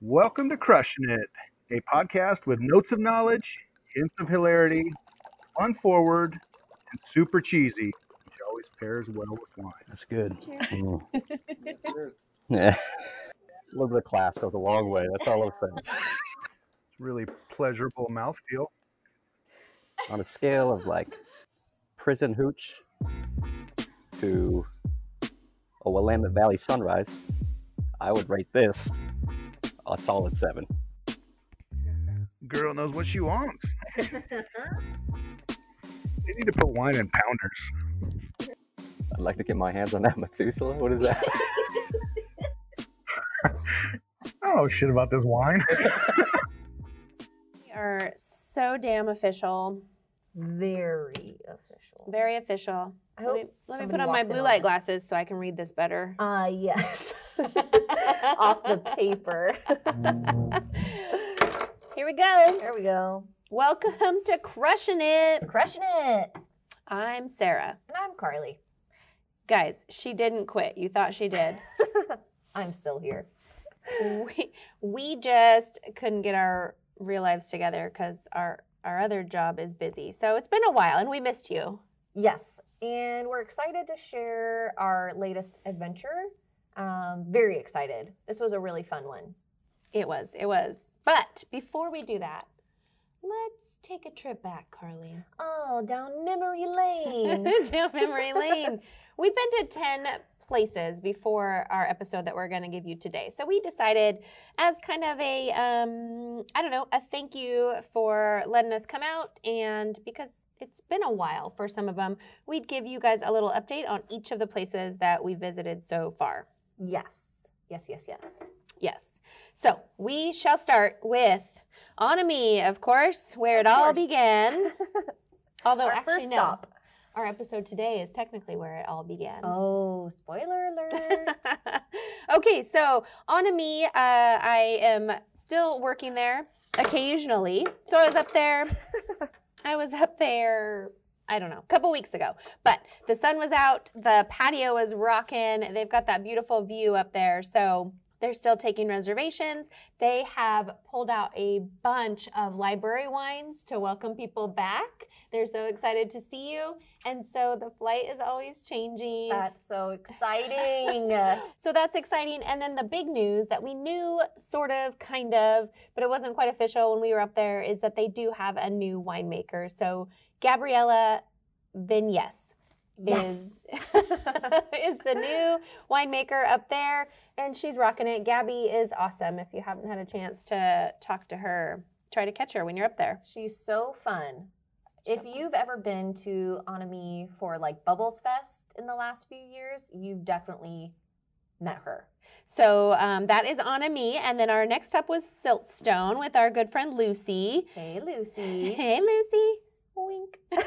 Welcome to Crushing It, a podcast with notes of knowledge, hints of hilarity, fun forward, and super cheesy, which always pairs well with wine. That's good. Mm. Yeah. A little bit of class goes a long way. That's all I'm saying. It's really pleasurable mouthfeel. On a scale of like prison hooch to a Willamette Valley sunrise, I would rate this a solid seven. Girl knows what she wants. They need to put wine in pounders. I'd like to get my hands on that Methuselah. What is that? I don't know shit about this wine. We are so damn official. Very official. Very official. I Let me, let me put on my blue light glasses so I can read this better. Uh, yes. Off the paper. Here we go. there we go. Welcome to Crushing It. Crushing it. I'm Sarah. And I'm Carly. Guys, she didn't quit. You thought she did. I'm still here. we, we just couldn't get our real lives together because our, our other job is busy. So it's been a while and we missed you. Yes. And we're excited to share our latest adventure. Um, very excited. This was a really fun one. It was, it was. But before we do that, let's take a trip back, Carly. Oh, down memory lane. Down memory lane. We've been to 10 places before our episode that we're going to give you today. So we decided as kind of a um I don't know, a thank you for letting us come out and because it's been a while for some of them, we'd give you guys a little update on each of the places that we visited so far. yes. Yes, yes, yes. Yes. So we shall start with Anne Amie, of course, where it Of all began. Although Our actually first no, stop. Our episode today is technically where it all began. Oh, spoiler alert. okay, so Anne Amie, uh, I am still working there occasionally. So I was up there. I was up there. I don't know, a couple weeks ago. But the sun was out, the patio was rocking. They've got that beautiful view up there. So they're still taking reservations. They have pulled out a bunch of library wines to welcome people back. They're so excited to see you. And so the flight is always changing. That's so exciting. So that's exciting. And then the big news that we knew sort of, kind of, but it wasn't quite official when we were up there is that they do have a new winemaker. So Gabriella Vignes Yes. is, is the new winemaker up there, and she's rocking it. Gabby is awesome. If you haven't had a chance to talk to her, try to catch her when you're up there. She's so fun. If you've ever been to Anne Amie for like Bubbles Fest in the last few years, you've definitely met her. So um, that is Anne Amie, and then our next up was Siltstone with our good friend Lucy. Hey, Lucy. Hey, Lucy. Wink.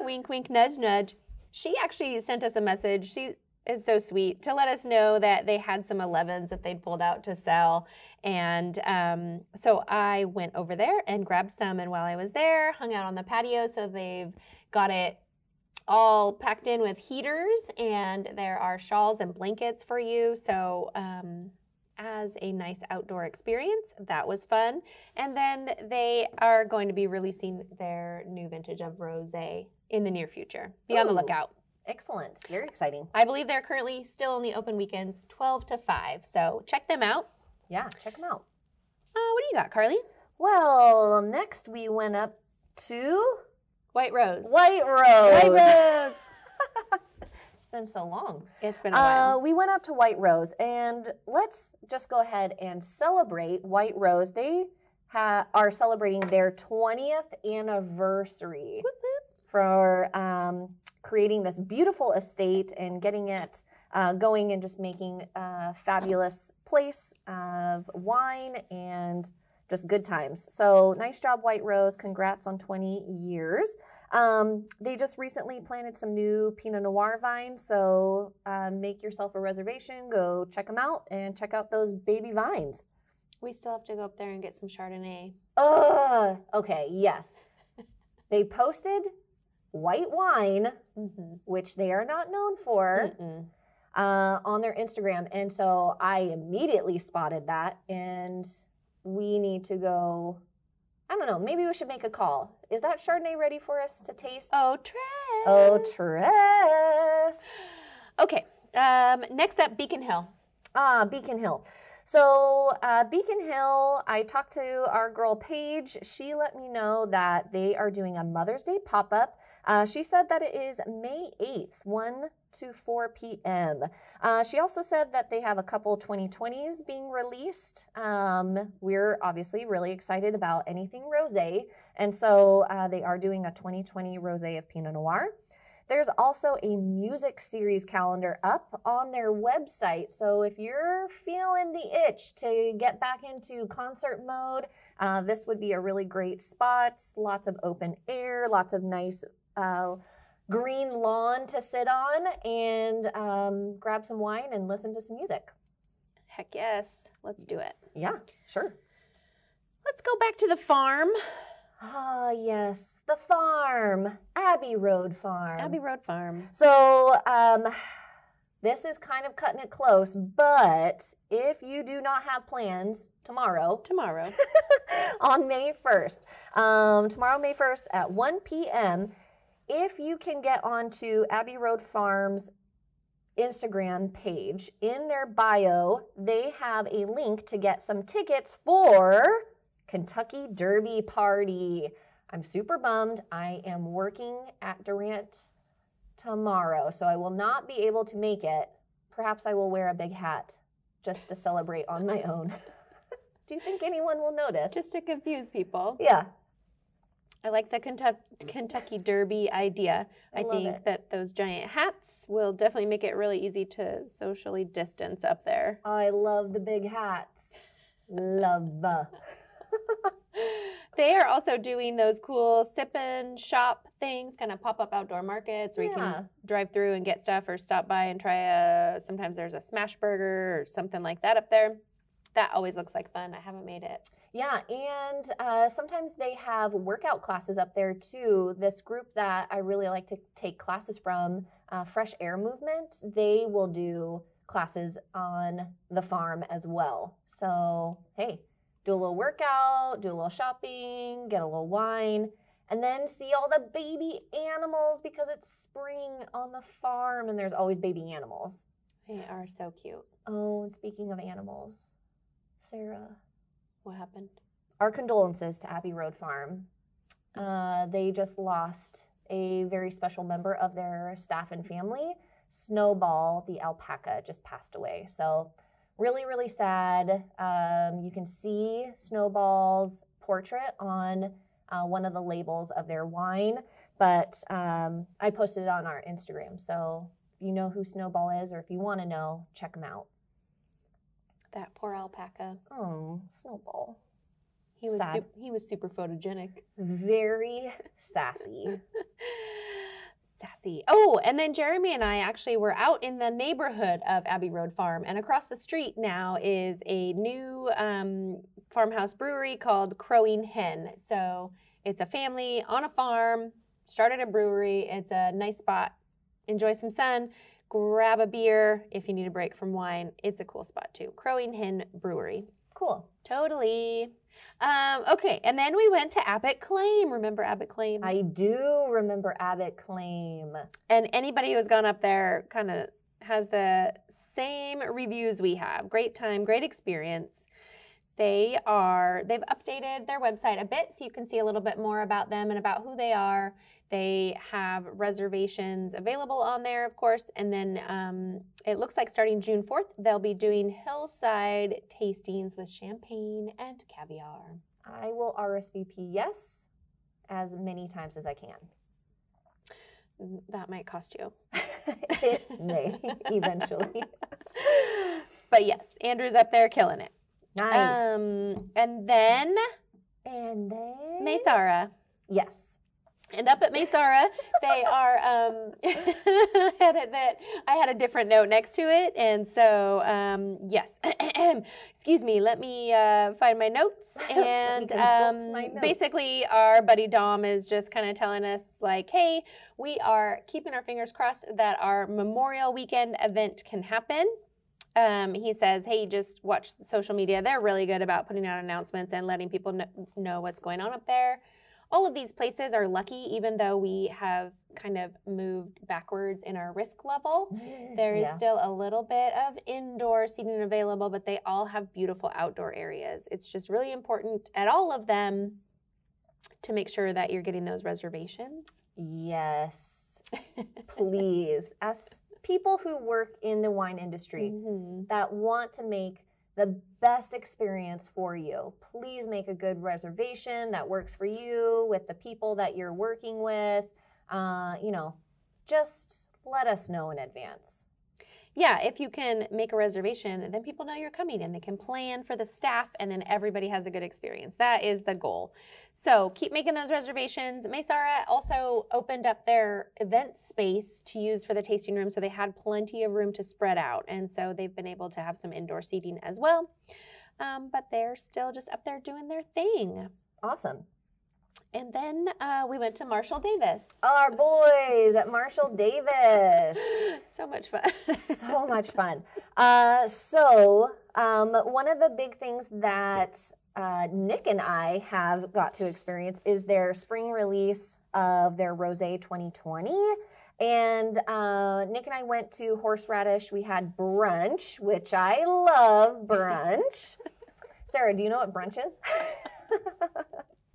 wink, wink, nudge, nudge. She actually sent us a message. She is so sweet to let us know that they had some 11s that they'd pulled out to sell. And um, so I went over there and grabbed some. And while I was there, hung out on the patio. So they've got it all packed in with heaters, and there are shawls and blankets for you. So, um, as a nice outdoor experience, that was fun. And then they are going to be releasing their new vintage of rose in the near future. Be on the lookout. Excellent. Very exciting. I believe they're currently still on the open weekends, 12 to 5. So check them out. Yeah, check them out. Uh, what do you got, Carly? Well, next we went up to White Rose. White Rose. White Rose. Been so long. It's been a while. Uh, we went up to White Rose, and let's just go ahead and celebrate White Rose. They ha- are celebrating their 20th anniversary for um, creating this beautiful estate and getting it uh, going and just making a fabulous place of wine and just good times. So nice job, White Rose. Congrats on 20 years. Um, they just recently planted some new Pinot Noir vines, so uh, make yourself a reservation. Go check them out and check out those baby vines. we still have to go up there and get some Chardonnay. Ugh. Okay, yes. They posted white wine, Mm-hmm. which they are not known for. Mm-mm. uh, on their Instagram. And so I immediately spotted that, and we need to go. I don't know. Maybe we should make a call. Is that Chardonnay ready for us to taste? Oh, Tress. Oh, Tress. Okay. Um, next up, Beacon Hill. Ah, Beacon Hill. So, uh, Beacon Hill, I talked to our girl Paige. She let me know that they are doing a Mother's Day pop up. Uh, she said that it is May 8th, 1 to 4 p.m. Uh, she also said that they have a couple 2020s being released. Um, we're obviously really excited about anything rose. And so uh, they are doing a 2020 rose of Pinot Noir. There's also a music series calendar up on their website. So if you're feeling the itch to get back into concert mode, uh, this would be a really great spot. Lots of open air, lots of nice uh, green lawn to sit on, and um, grab some wine and listen to some music. Heck yes. Let's do it. Yeah, sure. Let's go back to the farm. Ah, yes, the farm, Abbey Road Farm. Abbey Road Farm. So, um, this is kind of cutting it close, but if you do not have plans tomorrow, Tomorrow. on May 1st, um, tomorrow, May 1st at 1 p.m., if you can get onto Abbey Road Farms Instagram page, in their bio, they have a link to get some tickets for Kentucky Derby Party. I'm super bummed. I am working at Durant tomorrow, so I will not be able to make it. Perhaps I will wear a big hat just to celebrate on my own. Do you think anyone will notice? Just to confuse people. Yeah, I like the Kentucky, Derby idea. I I, think it. that those giant hats will definitely make it really easy to socially distance up there. I love the big hats. Love. they are also doing those cool sip and shop things, kind of pop up outdoor markets where you can drive through and get stuff or stop by and try a. Sometimes there's a smash burger or something like that up there. That always looks like fun. I haven't made it. Yeah, and uh, sometimes they have workout classes up there too. This group that I really like to take classes from, uh, Fresh Air Movement, they will do classes on the farm as well. So, hey, do a little workout, do a little shopping, get a little wine, and then see all the baby animals because it's spring on the farm and there's always baby animals. They are so cute. Oh, and speaking of animals, Sarah, What happened? our condolences to Abbey Road Farm. Uh, they just lost a very special member of their staff and family. Snowball, the alpaca, just passed away. So, really, really sad. Um, you can see Snowball's portrait on uh, one of the labels of their wine, but um, I posted it on our Instagram. So, if you know who Snowball is, or if you want to know, check him out. That poor alpaca. Oh, Snowball. He was Sad. he was super photogenic. Very sassy. Sassy. Oh, and then Jeremy and I actually were out in the neighborhood of Abbey Road Farm, and across the street now is a new um, farmhouse brewery called Crowing Hen. So it's a family on a farm, started a brewery. It's a nice spot. Enjoy some sun. Grab a beer if you need a break from wine. It's a cool spot too. Crowing Hen Brewery. Cool. Totally. Um, okay, and then we went to Abbott Claim. Remember Abbott Claim? I do remember Abbott Claim. And anybody who's gone up there kind of has the same reviews we have. Great time, great experience. They are they've updated their website a bit so you can see a little bit more about them and about who they are. They have reservations available on there, of course, and then um, it looks like starting June 4th, they'll be doing hillside tastings with champagne and caviar. I will RSVP yes as many times as I can. That might cost you. it may eventually. but yes, Andrew's up there killing it. Nice. Um, and then and then Maysara. Yes. And up at Maysara, they are um, had a, that I had a different note next to it, and so um, yes, excuse me. Let me uh, find my notes, and um, my notes. basically, our buddy Dom is just kind of telling us like, "Hey, we are keeping our fingers crossed that our Memorial Weekend event can happen." Um, he says, "Hey, just watch social media. They're really good about putting out announcements and letting people kn- know what's going on up there." All of these places are lucky, even though we have kind of moved backwards in our risk level. There is Yeah. still a little bit of indoor seating available, but they all have beautiful outdoor areas. It's just really important at all of them to make sure that you're getting those reservations. Yes. Please, as people who work in the wine industry Mhm. that want to make the best experience for you, please make a good reservation that works for you with the people that you're working with. Uh, you know, just let us know in advance. Yeah, if you can make a reservation, then people know you're coming and they can plan for the staff and then everybody has a good experience. That is the goal. So keep making those reservations. Maysara also opened up their event space to use for the tasting room, so they had plenty of room to spread out. And so they've been able to have some indoor seating as well. Um, but they're still just up there doing their thing. Awesome. And then uh, we went to Marshall Davis. Our boys at Marshall Davis. so much fun. so much fun. Uh, so, um, one of the big things that uh, Nick and I have got to experience is their spring release of their Rose 2020. And uh, Nick and I went to Horseradish. We had brunch, which I love brunch. Sarah, do you know what brunch is?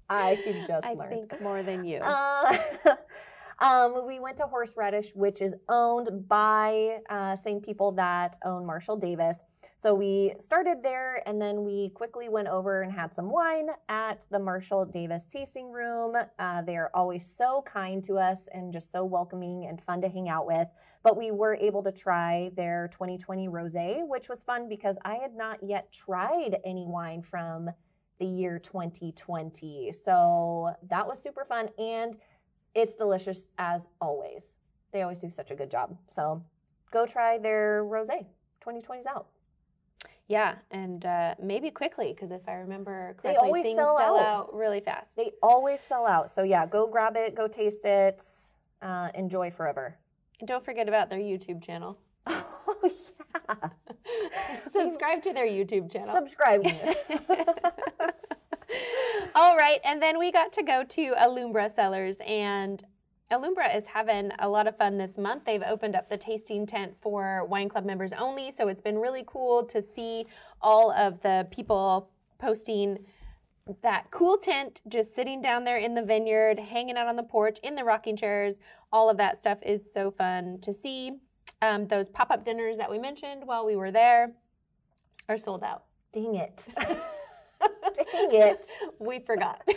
I can just I learned. think more than you. Uh, um, we went to Horseradish, which is owned by uh, same people that own Marshall Davis. So we started there, and then we quickly went over and had some wine at the Marshall Davis tasting room. Uh, they are always so kind to us and just so welcoming and fun to hang out with. But we were able to try their 2020 rosé, which was fun because I had not yet tried any wine from the year 2020. So that was super fun and it's delicious as always. They always do such a good job. So go try their rosé. 2020's out. Yeah, and uh, maybe quickly because if I remember correctly, They always things sell sell out. out really fast. They always sell out. So yeah, go grab it, go taste it, uh, enjoy forever. And don't forget about their YouTube channel. Oh yeah. Subscribe to their YouTube channel. Subscribe. All right, and then we got to go to Alumbra Cellars, and Alumbra is having a lot of fun this month. They've opened up the tasting tent for wine club members only, so it's been really cool to see all of the people posting that cool tent just sitting down there in the vineyard, hanging out on the porch, in the rocking chairs. All of that stuff is so fun to see. Um, those pop up dinners that we mentioned while we were there are sold out. Dang it. Dang it. We forgot.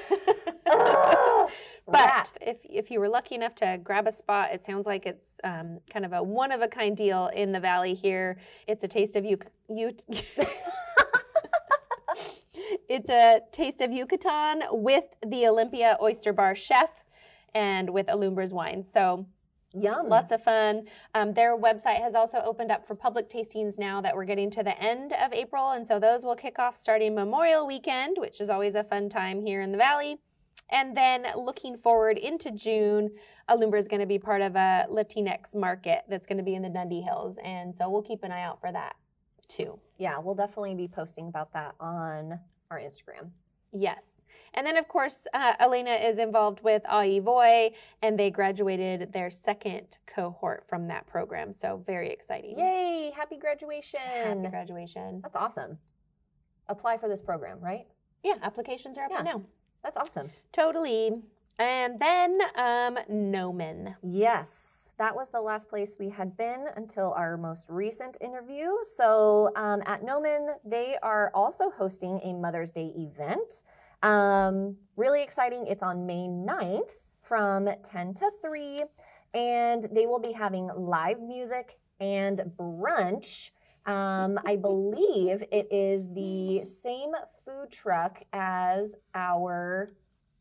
But rat. if, if you were lucky enough to grab a spot, it sounds like it's um, kind of a one of a kind deal in the valley here. It's a taste of you. you it's a taste of Yucatan with the Olympia Oyster Bar chef and with Alumbra's wine. So Yum. Lots of fun. Um, their website has also opened up for public tastings now that we're getting to the end of April. And so those will kick off starting Memorial Weekend, which is always a fun time here in the Valley. And then looking forward into June, Alumbra is going to be part of a Latinx market that's going to be in the Dundee Hills. And so we'll keep an eye out for that too. yeah, we'll definitely be posting about that on our Instagram. Yes. And then, of course, uh, Elena is involved with AHIVOY, and they graduated their second cohort from that program. So, very exciting. Yay! Happy graduation. Happy graduation. That's awesome. Apply for this program, right? Yeah, applications are up Yeah. now. That's awesome. Totally. And then um, Nomen. Yes, that was the last place we had been until our most recent interview. So um, at Nomen, they are also hosting a Mother's Day event. Um, really exciting. It's on May 9th from 10 to 3, and they will be having live music and brunch. Um, I believe it is the same food truck as our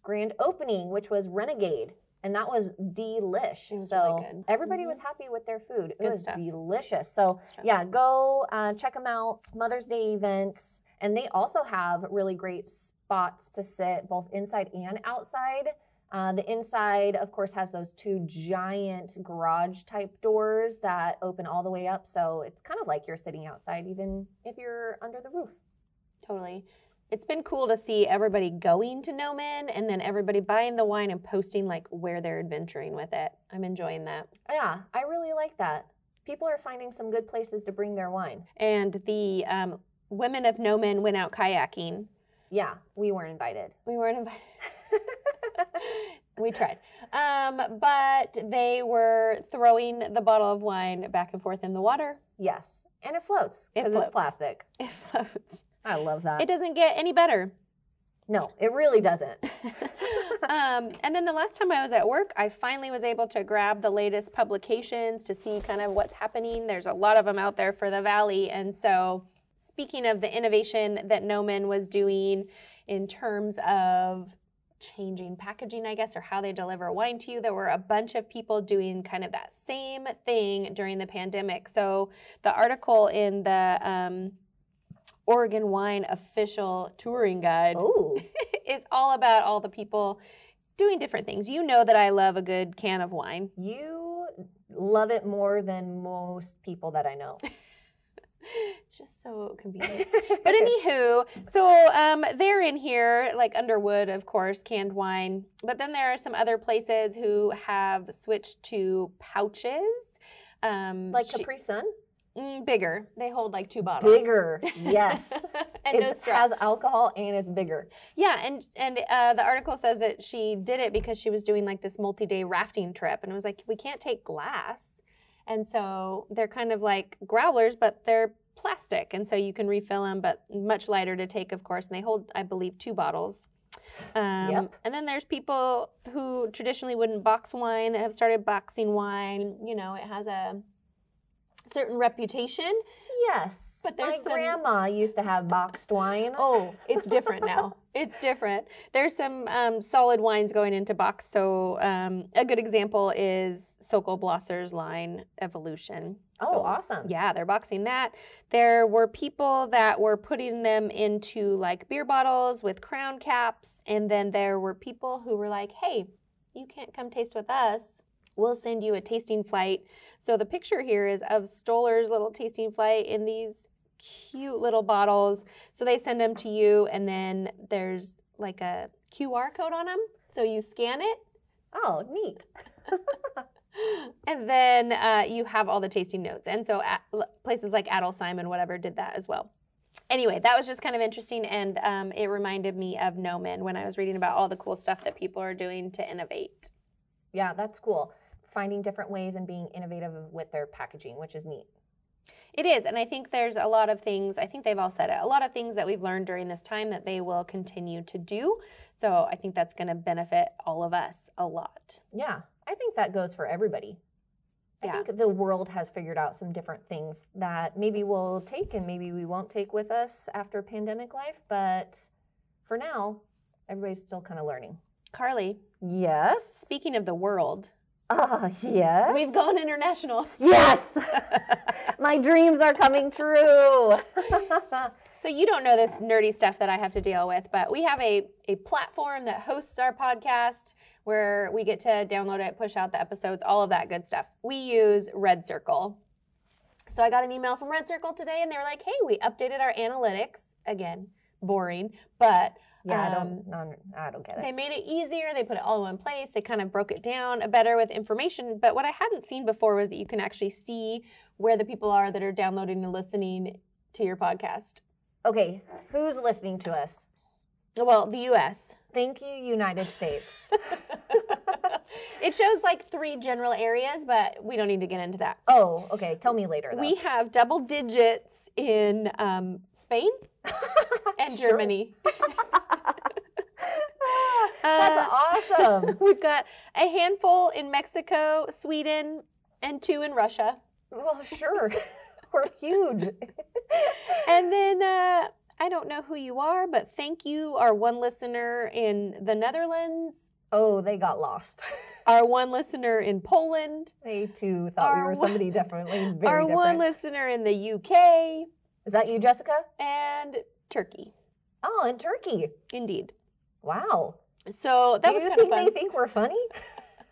grand opening, which was Renegade and that was delish. Was so really everybody Mhm. was happy with their food. It Good was stuff. delicious. So yeah, go uh, check them out. Mother's Day events, and they also have really great spots to sit, both inside and outside. Uh, the inside, of course, has those two giant garage type doors that open all the way up. So it's kind of like you're sitting outside, even if you're under the roof. Totally. It's been cool to see everybody going to No Man and then everybody buying the wine and posting like where they're adventuring with it. I'm enjoying that. Yeah, I really like that. People are finding some good places to bring their wine. And the um, women of No Man went out kayaking. Yeah, we weren't invited. We weren't invited. we tried. Um, but they were throwing the bottle of wine back and forth in the water. yes, and it floats because floats. it's plastic. It floats. I love that. It doesn't get any better. no, it really doesn't. um, and then the last time I was at work, I finally was able to grab the latest publications to see kind of what's happening. There's a lot of them out there for the Valley. And so, speaking of the innovation that Noman was doing in terms of changing packaging, I guess, or how they deliver wine to you, there were a bunch of people doing kind of that same thing during the pandemic. So, the article in the um, Oregon Wine official touring guide is all about all the people doing different things. You know that I love a good can of wine. you love it more than most people that I know. It's just so convenient. But anywho, so um, they're in here, like Underwood, of course, canned wine. But then there are some other places who have switched to pouches. Um, like Capri Sun, mm, bigger. They hold like two bottles. bigger. Yes, and it no straw. has alcohol and it's bigger. Yeah, and and uh, the article says that she did it because she was doing like this multi-day rafting trip, and it was like we can't take glass, and so they're kind of like growlers, but they're plastic, and so you can refill them, but much lighter to take, of course, and they hold, I believe, two bottles. Um, Yep. And then there's people who traditionally wouldn't box wine that have started boxing wine. You know, it has a certain reputation. Yes, But there's my some- grandma used to have boxed wine. Oh, it's different now. It's different. There's some um, solid wines going into box. So um, a good example is Sokol Blosser's line Evolution. Oh, So, awesome. Yeah, they're boxing that. There were people that were putting them into like beer bottles with crown caps, and then there were people who were like, "Hey, you can't come taste with us. We'll send you a tasting flight." So the picture here is of Stoller's little tasting flight in these cute little bottles. So they send them to you, and then there's like a QR code on them. So you scan it, Oh, neat. and then uh, you have all the tasting notes. And so at, places like Adel Simon, whatever, did that as well. Anyway, that was just kind of interesting, and um, it reminded me of Noman when I was reading about all the cool stuff that people are doing to innovate. Yeah, that's cool. Finding different ways and being innovative with their packaging, which is neat. It is, and I think there's a lot of things, I think they've all said it, a lot of things that we've learned during this time that they will continue to do. So I think that's going to benefit all of us a lot. Yeah, I think that goes for everybody. I Yeah. think the world has figured out some different things that maybe we'll take and maybe we won't take with us after pandemic life, but for now, everybody's still kind of learning. Carly, Yes. speaking of the world, Ah, yes. we've gone international. Yes. My dreams are coming true. So you don't know this nerdy stuff that I have to deal with, but we have a, a platform that hosts our podcast where we get to download it, push out the episodes, all of that good stuff. We use Red Circle. So I got an email from Red Circle today and they were like, hey, we updated our analytics. Again, boring, but yeah, I Um, don't, no, I don't get it. they made it easier. They put it all in one place. They kind of broke it down better with information. But what I hadn't seen before was that you can actually see where the people are that are downloading and listening to your podcast. Okay, who's listening to us? Well, the US. Thank you, United States. it shows like three general areas, but we don't need to get into that. Oh, okay. Tell me later. Though. We have double digits in um, Spain and Germany. That's Uh, awesome. We've got a handful in Mexico, Sweden, and two in Russia. well, sure. We're huge. And then uh, I don't know who you are, but thank you, our one listener in the Netherlands, Oh, they got lost. Our one listener in Poland. they too thought we Our were one- somebody definitely very our different. one listener in the UK. Is that you, Jessica? And Turkey. Oh, in Turkey. Indeed. Wow. So that Do was you kind of think they think we're funny?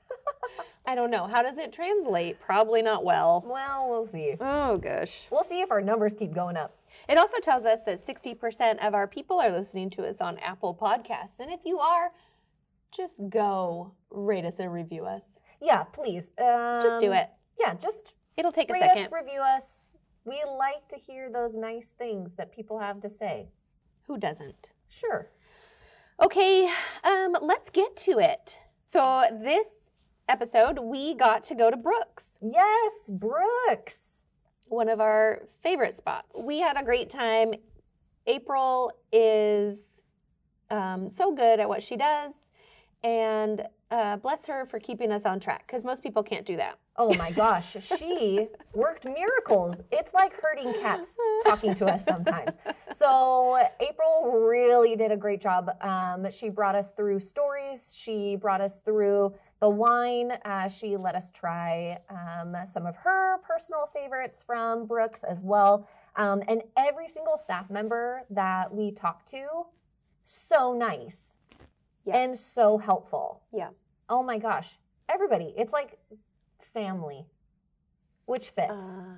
I don't know. How does it translate? Probably not well. Well, we'll see. Oh, gosh. We'll see if our numbers keep going up. It also tells us that 60% of our people are listening to us on Apple Podcasts. And if you are, just go rate us and review us. Yeah, please. Um, Just do it. Yeah, just It'll take a rate second. us, review us. We like to hear those nice things that people have to say. Who doesn't? Sure. Okay, um, let's get to it. So this episode, we got to go to Brooks, Yes, Brooks. one of our favorite spots. We had a great time. April is um, so good at what she does, and uh, bless her for keeping us on track because most people can't do that. Oh my gosh, she worked miracles. It's like herding cats talking to us sometimes. So April really did a great job. Um, she brought us through stories. She brought us through the wine. Uh, she let us try um, some of her personal favorites from Brooks as well. Um, and every single staff member that we talked to, so nice Yeah. and so helpful. Yeah. Oh my gosh, everybody! It's like family, which fits. Uh,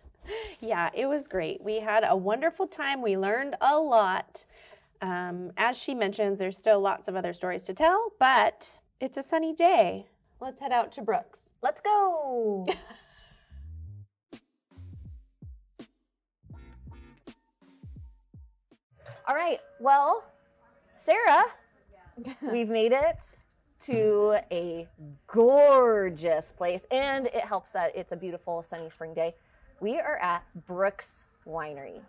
yeah, it was great. We had a wonderful time. We learned a lot. Um, as she mentions, there's still lots of other stories to tell, but it's a sunny day. Let's head out to Brooks. Let's go. All right. Well, Sarah, we've made it to a gorgeous place, and it helps that it's a beautiful sunny spring day. We are at Brooks Winery.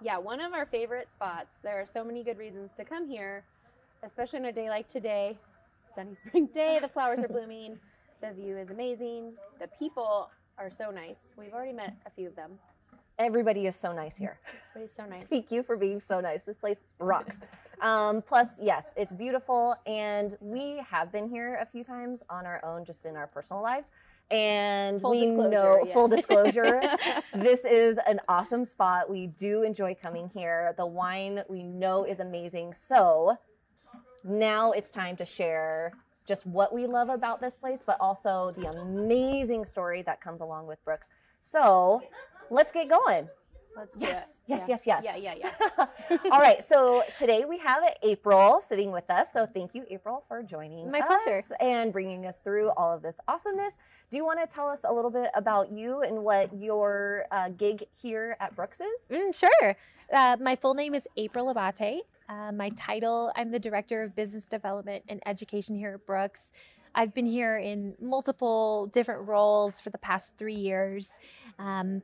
Yeah, one of our favorite spots. There are so many good reasons to come here, especially on a day like today. Sunny spring day, the flowers are blooming, the view is amazing, the people are so nice. We've already met a few of them. Everybody is so nice here. It's so nice. Thank you for being so nice. This place rocks. Um, plus, yes, it's beautiful, and we have been here a few times on our own, just in our personal lives. And Full we know, yeah. full disclosure, this is an awesome spot. We do enjoy coming here. The wine we know is amazing. So now it's time to share just what we love about this place, but also the amazing story that comes along with Brooks. So let's get going. Let's do Yes, it. yes, Yeah. yes, yes. Yeah, yeah, yeah. All right, so today we have April sitting with us. So thank you, April, for joining My us pleasure. and bringing us through all of this awesomeness. Do you want to tell us a little bit about you and what your uh, gig here at Brooks is? Mm, sure. Uh, my full name is April Abate. Uh, my title, I'm the Director of Business Development and Education here at Brooks. I've been here in multiple different roles for the past three years. Um,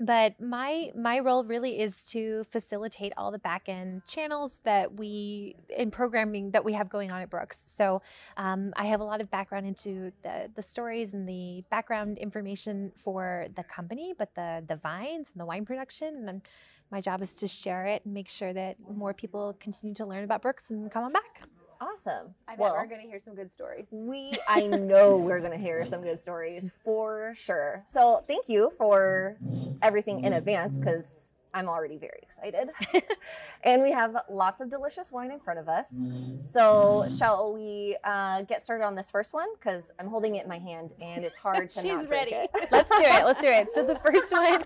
but my my role really is to facilitate all the back end channels that we in programming that we have going on at Brooks. So um, I have a lot of background into the the stories and the background information for the company, but the the vines and the wine production. And my job is to share it and make sure that more people continue to learn about Brooks and come on back. Awesome. I bet well, we're going to hear some good stories. we I know we're going to hear some good stories for sure. So thank you for everything in advance because I'm already very excited. and we have lots of delicious wine in front of us. So shall we uh, get started on this first one? Because I'm holding it in my hand and it's hard to She's not drink ready. Let's do it. Let's do it. So the first one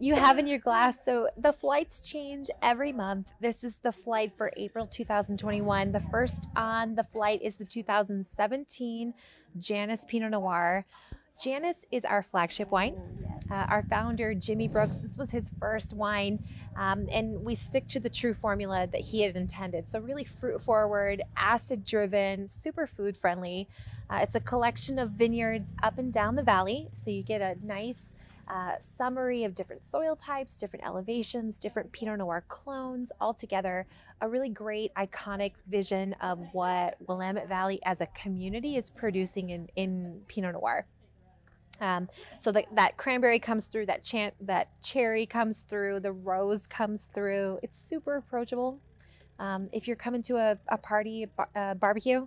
you have in your glass. So the flights change every month. This is the flight for April 2021. The first on the flight is the 2017 Janus Pinot Noir. Janus is our flagship wine. Uh, our founder, Jimmy Brooks, this was his first wine, um, and we stick to the true formula that he had intended. So, really fruit forward, acid driven, super food friendly. Uh, it's a collection of vineyards up and down the valley. So, you get a nice uh, summary of different soil types, different elevations, different Pinot Noir clones, all together. A really great, iconic vision of what Willamette Valley as a community is producing in, in Pinot Noir. Um, so that that cranberry comes through, that chan- that cherry comes through, the rose comes through. It's super approachable. Um, if you're coming to a, a party, a bar- a barbecue,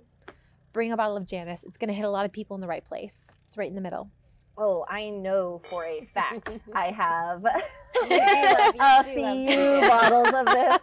bring a bottle of Janus. It's going to hit a lot of people in the right place. It's right in the middle. Oh, I know for a fact I have love- a few bottles of this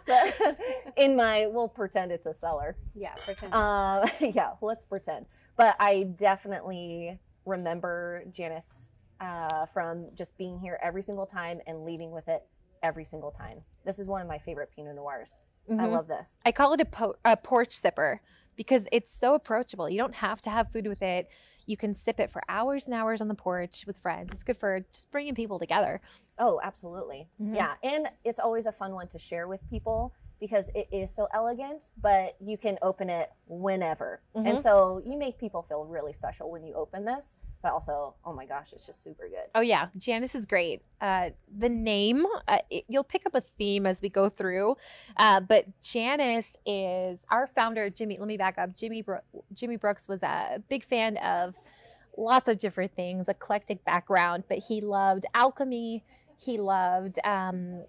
in my. We'll pretend it's a cellar. Yeah, pretend. Um, yeah, let's pretend. But I definitely remember Janus uh, from just being here every single time and leaving with it every single time. This is one of my favorite Pinot Noirs. I Mhm. love this. I call it a, po- a porch sipper because it's so approachable. You don't have to have food with it. You can sip it for hours and hours on the porch with friends. It's good for just bringing people together. Oh, absolutely. Mhm. Yeah. And it's always a fun one to share with people because it is so elegant, but you can open it whenever. And Mhm. so you make people feel really special when you open this, but also, oh my gosh, it's just super good. Oh yeah, Janus is great. Uh, the name uh, it, you'll pick up a theme as we go through, uh, but Janus is our founder. Jimmy, let me back up. Jimmy Bro- Jimmy Brooks was a big fan of lots of different things, eclectic background, but he loved alchemy. He loved um,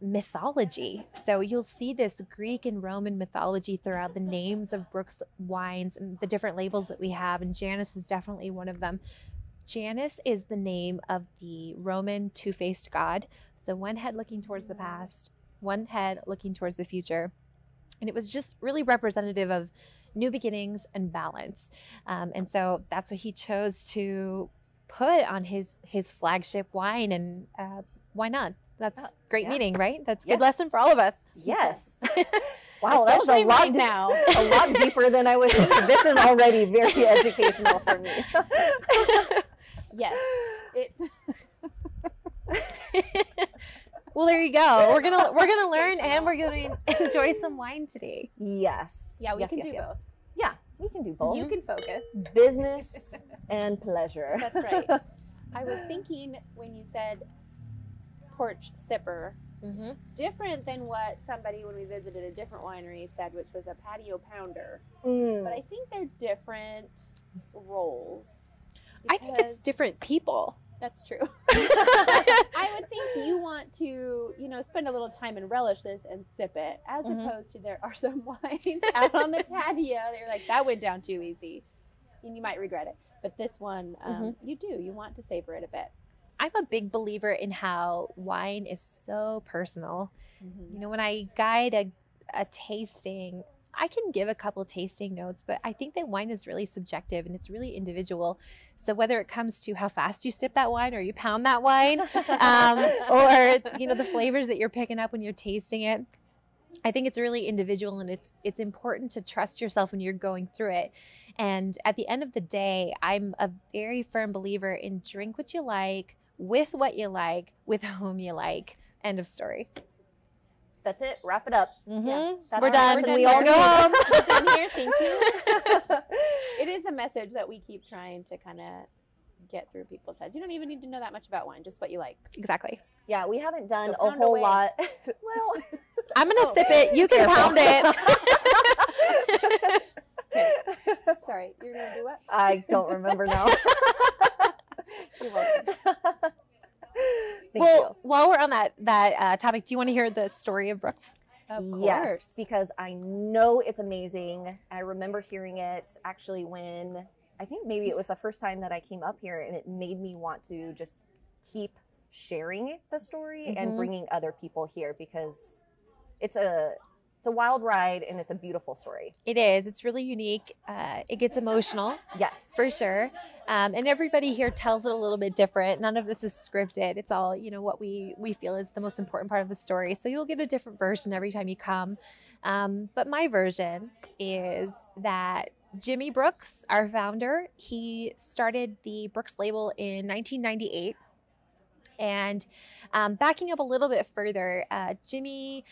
mythology. So you'll see this Greek and Roman mythology throughout the names of Brooks wines and the different labels that we have, and Janus is definitely one of them. Janus is the name of the Roman two faced god. So one head looking towards the past, one head looking towards the future. And it was just really representative of new beginnings and balance. Um, and so that's what he chose to put on his his flagship wine. And uh, why not? That's Oh, great yeah. meeting, right? That's a Yes. good lesson for all of us. Yes. wow, that was a lot right now. a lot deeper than I was. This is already very educational for me. yes. It's Well, there you go. We're gonna we're gonna learn and we're gonna enjoy some wine today. yes. yeah, we yes, can yes, do both. Yeah, we can do both. You can focus. Business and pleasure. That's right. I was thinking when you said porch sipper, Mm-hmm. different than what somebody when we visited a different winery said, which was a patio pounder. Mm. But I think they're different roles. I think it's different people. That's true. I would think you want to, you know, spend a little time and relish this and sip it, as Mhm. opposed to there are some wines out on the patio. They're like, that went down too easy, and you might regret it. But this one, um, you do. You want to savor it a bit. I'm a big believer in how wine is so personal. You know, when I guide a, a tasting, I can give a couple tasting notes, but I think that wine is really subjective and it's really individual. So whether it comes to how fast you sip that wine or you pound that wine, um, or you know the flavors that you're picking up when you're tasting it, I think it's really individual and it's it's important to trust yourself when you're going through it. And at the end of the day, I'm a very firm believer in drink what you like, with what you like, with whom you like. End of story. That's it. Wrap it up. Mhm. That's We're done. We're we all. Go home. We're done here. Thank you. It is a message that we keep trying to kind of get through people's heads. You don't even need to know that much about wine, just what you like. Exactly. Yeah, we haven't done So a whole away. lot. well, I'm gonna Oh. sip it. You can Careful. pound it. Sorry, you're gonna do what? I don't remember now. You're welcome. Thank well, while we're on that that uh, topic, do you want to hear the story of Brooks? Of course. Yes, because I know it's amazing. I remember hearing it actually when I think maybe it was the first time that I came up here, and it made me want to just keep sharing the story and Mhm. bringing other people here because it's a it's a wild ride and it's a beautiful story. It is. It's really unique. Uh, it gets emotional Yes. for sure, um, and everybody here tells it a little bit different. None of this is scripted. It's all you know what we we feel is the most important part of the story. So you'll get a different version every time you come. Um, but my version is that Jimmy Brooks, our founder, he started the Brooks label in 1998. And um, backing up a little bit further, uh, Jimmy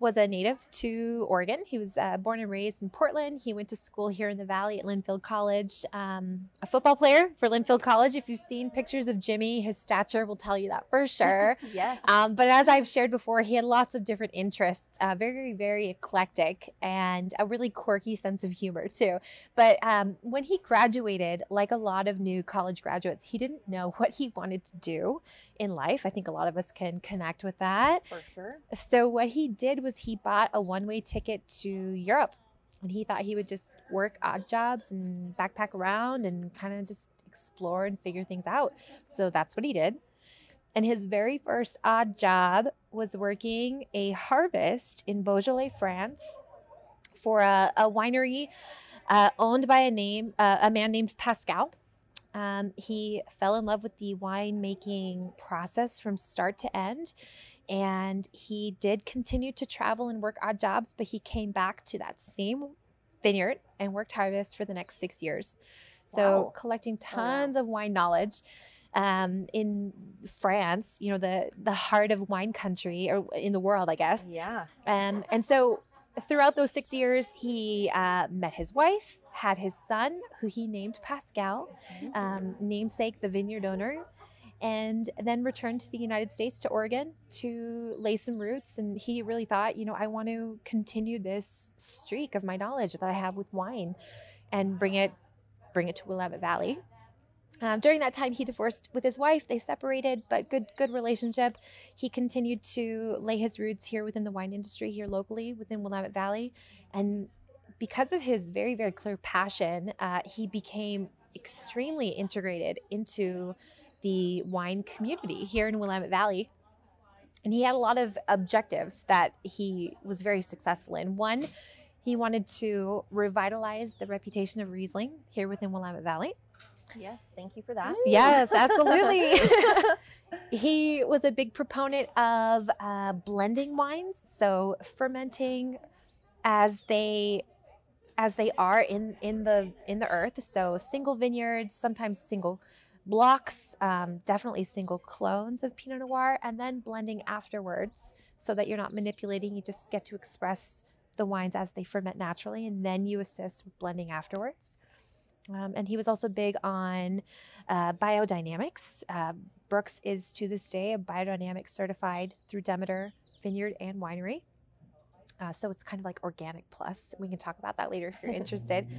was a native to Oregon. He was uh, born and raised in Portland. He went to school here in the Valley at Linfield College. Um, a football player for Linfield College. If you've seen pictures of Jimmy, his stature will tell you that for sure. Yes. Um, but as I've shared before, he had lots of different interests, uh, very, very eclectic, and a really quirky sense of humor, too. But um, when he graduated, like a lot of new college graduates, he didn't know what he wanted to do in life. I think a lot of us can connect with that. for sure. So, what he did was he bought a one way ticket to Europe, and he thought he would just work odd jobs and backpack around and kind of just explore and figure things out. So that's what he did. And his very first odd job was working a harvest in Beaujolais, France, for a, a winery uh, owned by a name uh, a man named Pascal. Um, he fell in love with the winemaking process from start to end, and he did continue to travel and work odd jobs. But he came back to that same vineyard and worked harvest for the next six years. So Wow. collecting Oh, wow. tons of wine knowledge um, in France, you know, the the heart of wine country or in the world, I guess. Yeah. Um, and so throughout those six years, he uh, met his wife, had his son, who he named Pascal, um, namesake the vineyard owner, and then returned to the United States to Oregon to lay some roots. And he really thought, you know, I want to continue this streak of my knowledge that I have with wine, and bring it bring it to Willamette Valley. Um, during that time, he divorced with his wife. They separated, but good good relationship. He continued to lay his roots here within the wine industry here locally within Willamette Valley, and because of his very very clear passion, uh, he became extremely integrated into the wine community here in Willamette Valley. And he had a lot of objectives that he was very successful in. One, he wanted to revitalize the reputation of Riesling here within Willamette Valley. Yes. Thank you for that. Yes, absolutely. he was a big proponent of uh, blending wines, so fermenting as they as they are in in the in the earth. So single vineyards, sometimes single blocks, um, definitely single clones of Pinot Noir, and then blending afterwards, so that you're not manipulating. You just get to express the wines as they ferment naturally, and then you assist with blending afterwards. Um, and he was also big on uh, biodynamics. Uh, Brooks is to this day a biodynamic certified through Demeter Vineyard and Winery. Uh, so it's kind of like organic plus. We can talk about that later if you're interested.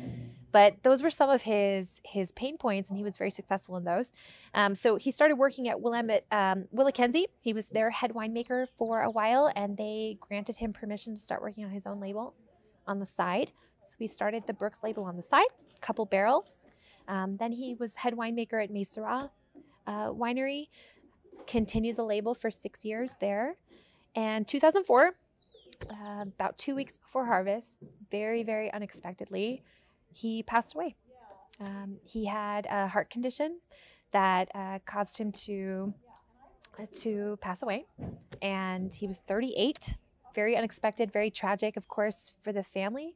But those were some of his his pain points, and he was very successful in those. Um, so he started working at Willamette um, WillaKenzie. He was their head winemaker for a while, and they granted him permission to start working on his own label on the side. So he started the Brooks label on the side, a couple barrels. Um, then he was head winemaker at Maysara uh, Winery, continued the label for six years there. And 2004, uh, about two weeks before harvest, very, very unexpectedly, he passed away. Um, he had a heart condition that uh, caused him to uh, to pass away, and he was 38. Very unexpected, very tragic, of course, for the family.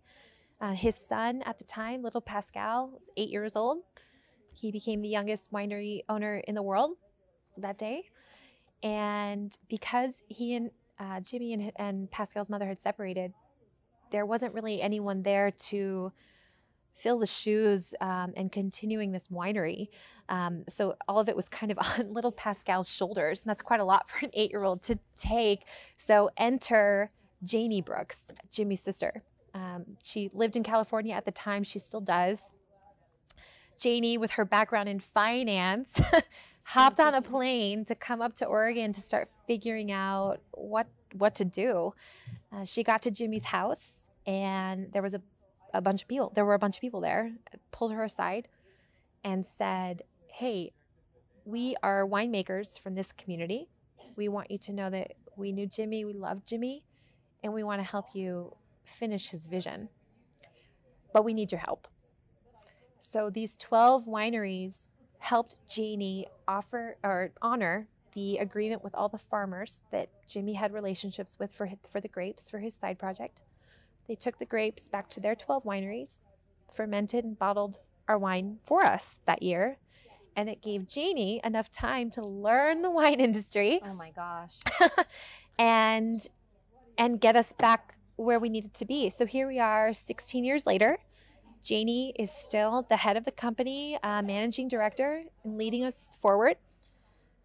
Uh, his son at the time, little Pascal, was eight years old. He became the youngest winery owner in the world that day. And because he and uh, Jimmy and, and Pascal's mother had separated, there wasn't really anyone there to fill the shoes um, and continuing this winery. Um, so all of it was kind of on little Pascal's shoulders. And that's quite a lot for an eight year old to take. So enter Janie Brooks, Jimmy's sister. Um, she lived in California at the time. She still does. Janie, with her background in finance, hopped on a plane to come up to Oregon to start figuring out what what to do. Uh, she got to Jimmy's house, and there was a, a bunch of people. There were a bunch of people there. Pulled her aside and said, "Hey, we are winemakers from this community. We want you to know that we knew Jimmy, we loved Jimmy, and we want to help you finish his vision. But we need your help." So these 12 wineries helped Janie offer or honor the agreement with all the farmers that Jimmy had relationships with for for the grapes for his side project. They took the grapes back to their 12 wineries, fermented and bottled our wine for us that year, and it gave Janie enough time to learn the wine industry Oh my gosh. and and get us back where we needed to be. So here we are 16 years later. Janie is still the head of the company, uh, managing director, and leading us forward.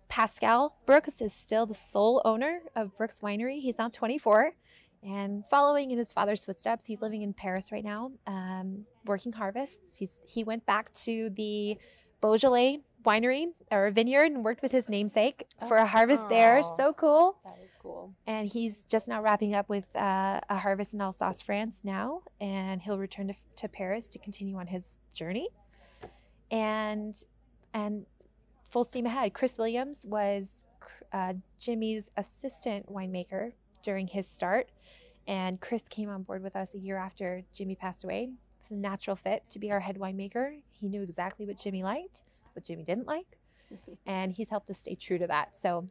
Pascal Brooks is still the sole owner of Brooks Winery. He's now 24 and following in his father's footsteps. He's living in Paris right now, um, working harvests. He's, he went back to the Beaujolais winery or vineyard and worked with his namesake for a harvest there. Oh. So cool. That is cool. And he's just now wrapping up with uh, a harvest in Alsace, France now, and he'll return to, to Paris to continue on his journey. And and full steam ahead. Chris Williams was uh, Jimmy's assistant winemaker during his start, and Chris came on board with us a year after Jimmy passed away. It's a natural fit to be our head winemaker. He knew exactly what Jimmy liked, what Jimmy didn't like, and he's helped us stay true to that. So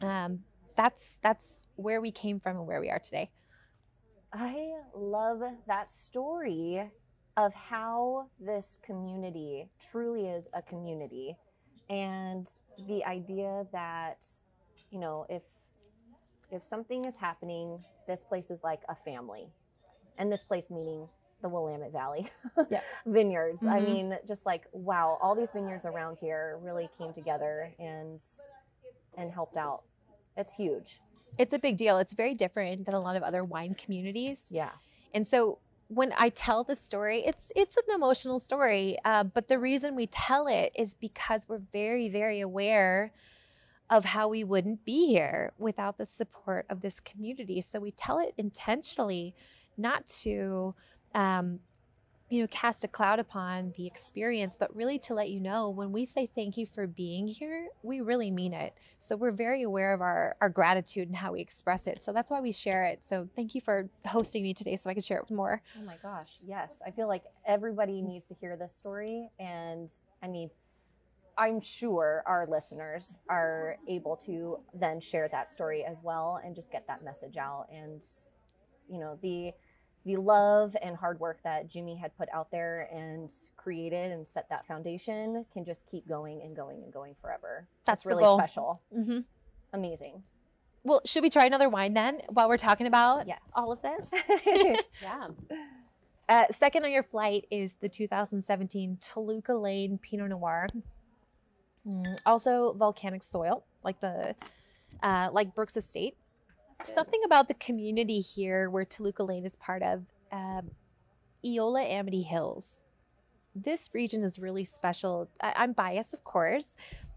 um, that's that's where we came from and where we are today. I love that story of how this community truly is a community and the idea that you know if if something is happening this place is like a family and this place meaning the willamette valley Yeah. vineyards i Mhm. mean just like wow all these vineyards around here really came together and and helped out it's huge It's a big deal. It's very different than a lot of other wine communities. yeah And so when I tell the story, it's it's an emotional story. Uh, but the reason we tell it is because we're very very aware of how we wouldn't be here without the support of this community. So we tell it intentionally, not to. Um, you know, cast a cloud upon the experience, but really to let you know when we say thank you for being here, we really mean it. So we're very aware of our, our gratitude and how we express it. So that's why we share it. So thank you for hosting me today so I could share it with more. Oh my gosh, yes. I feel like everybody needs to hear this story. And I mean, I'm sure our listeners are able to then share that story as well and just get that message out. And, you know, the the love and hard work that Jimmy had put out there and created and set that foundation can just keep going and going and going forever. That's That's really goal. special. Mm-hmm. Amazing. Well, should we try another wine then while we're talking about Yes. all of this? Yeah. Uh, second on your flight is the 2017 Toluca Lane Pinot Noir. Mm, also volcanic soil, like the uh, like Brooks Estate. Something about the community here, where Toluca Lane is part of, uh, Eola Amity Hills. This region is really special. I- I'm biased, of course,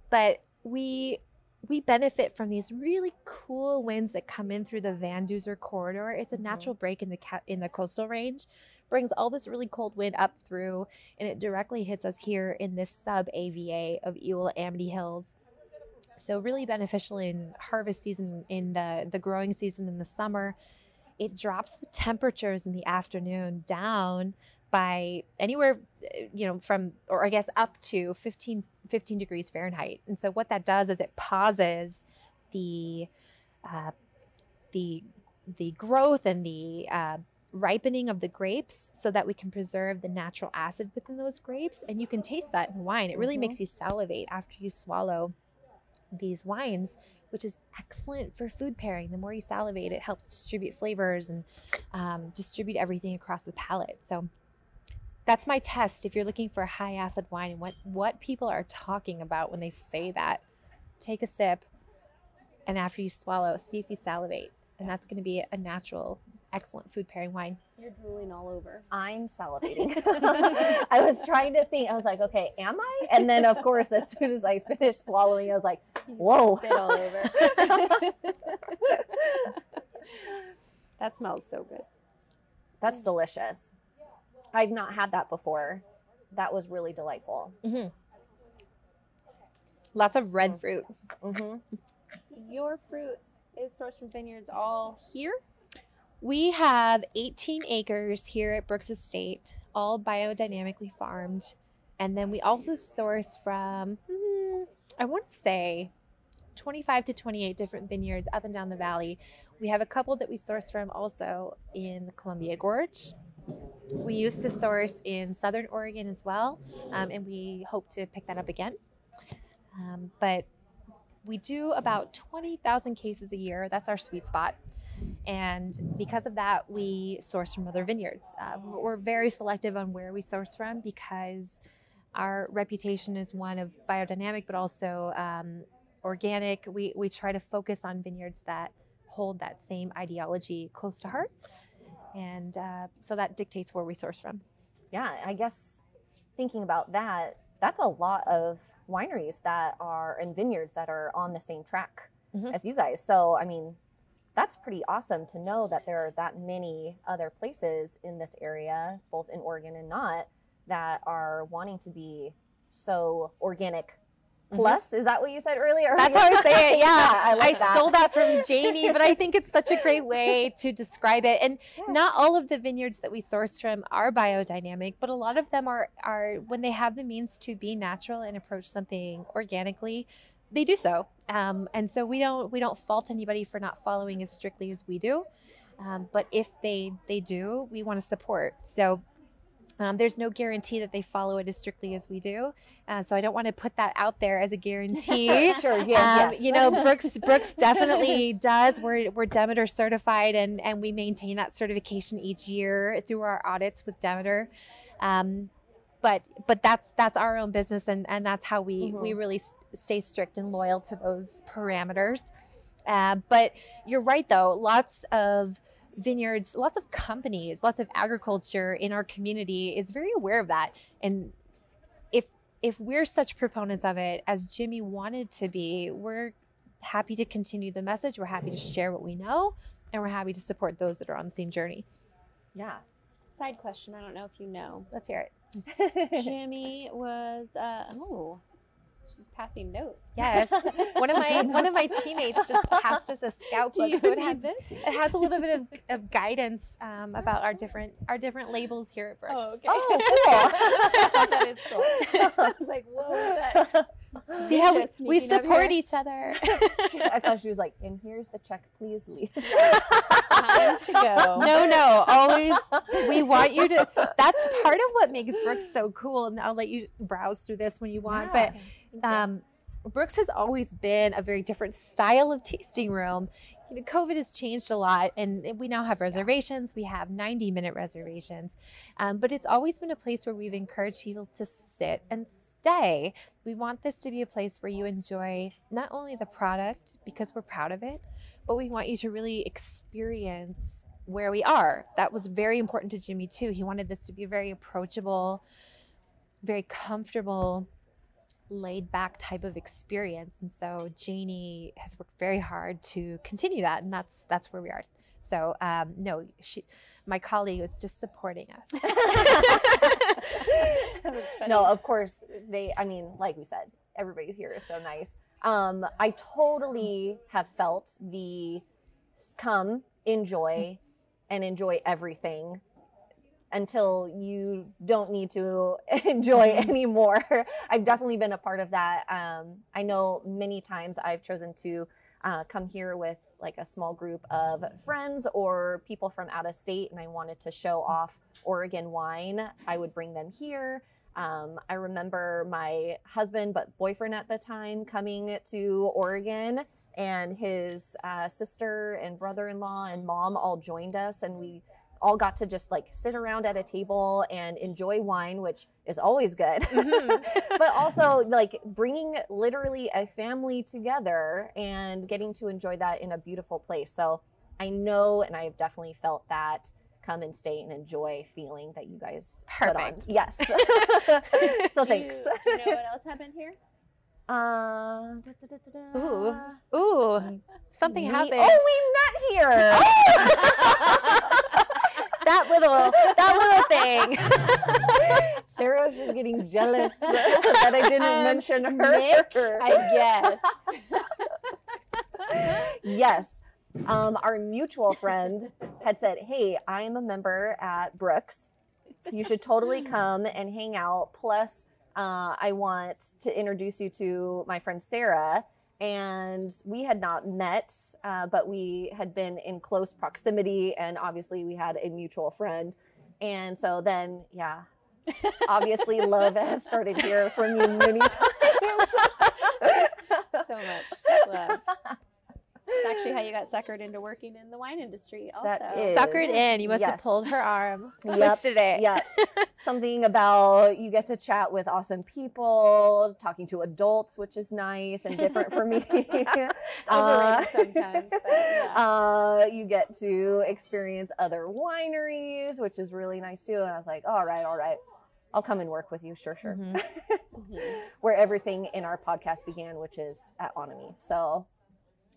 but we we benefit from these really cool winds that come in through the Van Duzer corridor. It's a Mhm. natural break in the ca- in the coastal range, brings all this really cold wind up through, and it directly hits us here in this sub AVA of Eola Amity Hills. So really beneficial in harvest season, in the the growing season in the summer. It drops the temperatures in the afternoon down by anywhere, you know, from or I guess up to 15, 15 degrees Fahrenheit. And so what that does is it pauses the uh, the the growth and the uh, ripening of the grapes so that we can preserve the natural acid within those grapes and you can taste that in wine it really Mhm. makes you salivate after you swallow these wines which is excellent for food pairing. The more you salivate it helps distribute flavors and um, distribute everything across the palate. So that's my test. If you're looking for a high acid wine and what what people are talking about when they say that take a sip and after you swallow see if you salivate. And that's going to be a natural excellent food pairing wine You're drooling all over. I'm salivating. I was trying to think. I was like, okay, am I? And then, of course, as soon as I finished swallowing, I was like, whoa. Spit all over. that smells so good. That's delicious. I've not had that before. That was really delightful. lots of red Mm. fruit hmm Your fruit is sourced from vineyards all here. We have 18 acres here at brooks estate all biodynamically farmed. And then we also source from hmm, i want to say 25 to 28 different vineyards up and down the valley. We have a couple that we source from also in columbia gorge. We used to source in southern oregon as well um, and we hope to pick that up again. Um, but we do about 20,000 cases a year. That's our sweet spot. And because of that, we source from other vineyards. Uh, we're very selective on where we source from because our reputation is one of biodynamic, but also um, organic. We, we try to focus on vineyards that hold that same ideology close to heart. And uh, so that dictates where we source from. Yeah, I guess thinking about that, that's a lot of wineries that are and vineyards that are on the same track Mhm. as you guys. So, I mean, that's pretty awesome to know that there are that many other places in this area, both in Oregon and not, that are wanting to be so organic. Plus, is that what you said earlier? Mm-hmm. That's how I say it. Yeah, I, I, like that. stole that from Janie, but I think it's such a great way to describe it. And Yeah. not all of the vineyards that we source from are biodynamic, but a lot of them are are when they have the means to be natural and approach something organically, they do so. Um, and so we don't we don't fault anybody for not following as strictly as we do. Um, but if they they do, we want to support. So. Um, there's no guarantee that they follow it as strictly as we do, uh, so I don't want to put that out there as a guarantee. Sure, sure, yeah, Um, yes. You know, Brooks Brooks definitely does. We're we're Demeter certified, and and we maintain that certification each year through our audits with Demeter. Um, but but that's that's our own business, and and that's how we we Mhm. really stay strict and loyal to those parameters. Uh, but you're right, though. Lots of vineyards, lots of companies, lots of agriculture in our community is very aware of that. And if if we're such proponents of it as Jimmy wanted to be, we're happy to continue the message. We're happy to share what we know, and we're happy to support those that are on the same journey. yeah. Side question. I don't know if you know. Let's hear it. Jimmy was. Uh, oh, she's passing notes. Yes, one of my one of my teammates just passed us a scout Do book, you so it need has this? it has a little bit of, of guidance um, about our different our different labels here at Brooks. Oh, okay. Oh, that is cool. I was like, whoa, that. See how we, Just we support each other. I thought she was like, and here's the check, please leave. Time to go. no, no, always we want you to. That's part of what makes Brooks so cool, and I'll let you browse through this when you want. But um, Brooks has always been a very different style of tasting room. You know, COVID has changed a lot, and we now have reservations. We have 90 minute reservations, um, but it's always been a place where we've encouraged people to sit and stay. We want this to be a place where you enjoy not only the product because we're proud of it, but we want you to really experience where we are. That was very important to Jimmy too. He wanted this to be very approachable, very comfortable, laid back type of experience. And so Janie has worked very hard to continue that, and that's that's where we are. So um, no, she, my colleague was just supporting us. That was funny. no, of course they. I mean, like we said, everybody here is so nice. Um, I totally have felt the come, enjoy, and enjoy everything until you don't need to enjoy anymore. I've definitely been a part of that. Um, I know many times I've chosen to uh, come here with like a small group of friends or people from out of state, and I wanted to show off Oregon wine. I would bring them here. Um, I remember my husband, but boyfriend at the time, coming to Oregon, and his uh, sister and brother in law and mom all joined us, and we all got to just like sit around at a table and enjoy wine, which is always good. Mhm. but also like bringing literally a family together and getting to enjoy that in a beautiful place. So I know, and I have definitely felt that come and stay and enjoy feeling that you guys put on. Yes. so Do thanks. You, do you know what else happened here? Uh, da, da, da. Ooh, Ooh, something We- happened. Oh, we met here. That little that little thing. Sarah's just getting jealous that I didn't Um, mention her. Nick, I guess. yes. Um, our mutual friend had said, Hey, I am a member at Brooks. You should totally come and hang out. Plus, uh, I want to introduce you to my friend Sarah. And we had not met, uh, but we had been in close proximity. And obviously, we had a mutual friend. And so then, yeah, obviously, love has started here from you many times. so much love. It's actually how you got suckered into working in the wine industry. Also, That is- Suckered in. You must have pulled her arm, Yep. twisted it. yeah something about you get to chat with awesome people talking to adults which is nice and different for me It's Uh, overrated sometimes. But yeah. uh, you get to experience other wineries which is really nice too and i was like all right all right I'll come and work with you. Sure, sure. Mhm. Mhm. Where everything in our podcast began, which is at Anne Amie. So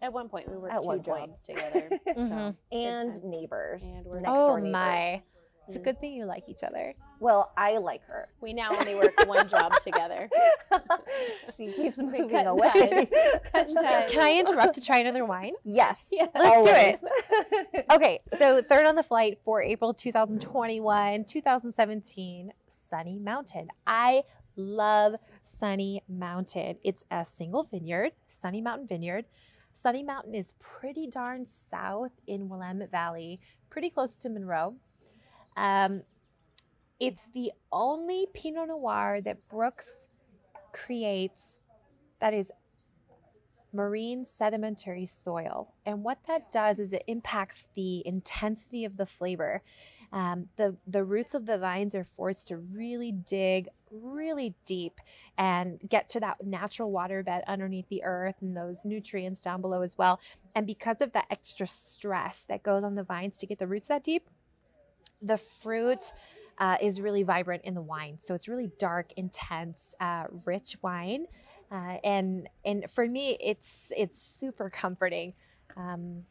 At one point, we worked At two one point. jobs together. so, Mhm. and times. neighbors, And we're next Oh door neighbors. my. It's a Mm. good thing you like each other. Well, I like her. We now only work one job together. she keeps We moving cut away. Cut and tie. Can I interrupt to try another wine? yes. Yeah. Let's do it. Okay, so third on the flight for April 2021, 2017, Sunny Mountain. I love Sunny Mountain. It's a single vineyard, Sunny Mountain Vineyard. Sunny Mountain is pretty darn south in Willamette Valley, pretty close to Monroe. Um, it's the only Pinot Noir that Brooks creates that is marine sedimentary soil. And what that does is it impacts the intensity of the flavor. Um, the, the roots of the vines are forced to really dig really deep and get to that natural water bed underneath the earth and those nutrients down below as well. And because of that extra stress that goes on the vines to get the roots that deep, the fruit uh, is really vibrant in the wine. So it's really dark, intense, uh, rich wine, uh, and and for me, it's it's super comforting. Um,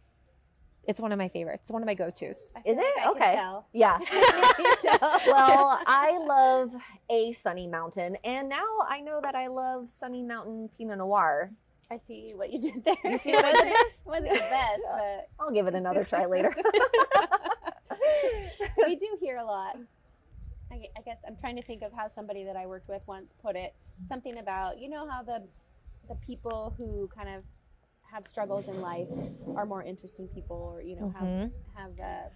it's one of my favorites. It's one of my go tos. I feel Is like it? I Okay. tell. Yeah. I can tell. well, I love a Sunny Mountain, and now I know that I love Sunny Mountain Pinot Noir. I see what you did there. You see what I did there? It wasn't the best, but I'll give it another try later. we do hear a lot. I, I guess I'm trying to think of how somebody that I worked with once put it. Something about you know how the the people who kind of have struggles in life are more interesting people, or you know Mhm. have have uh,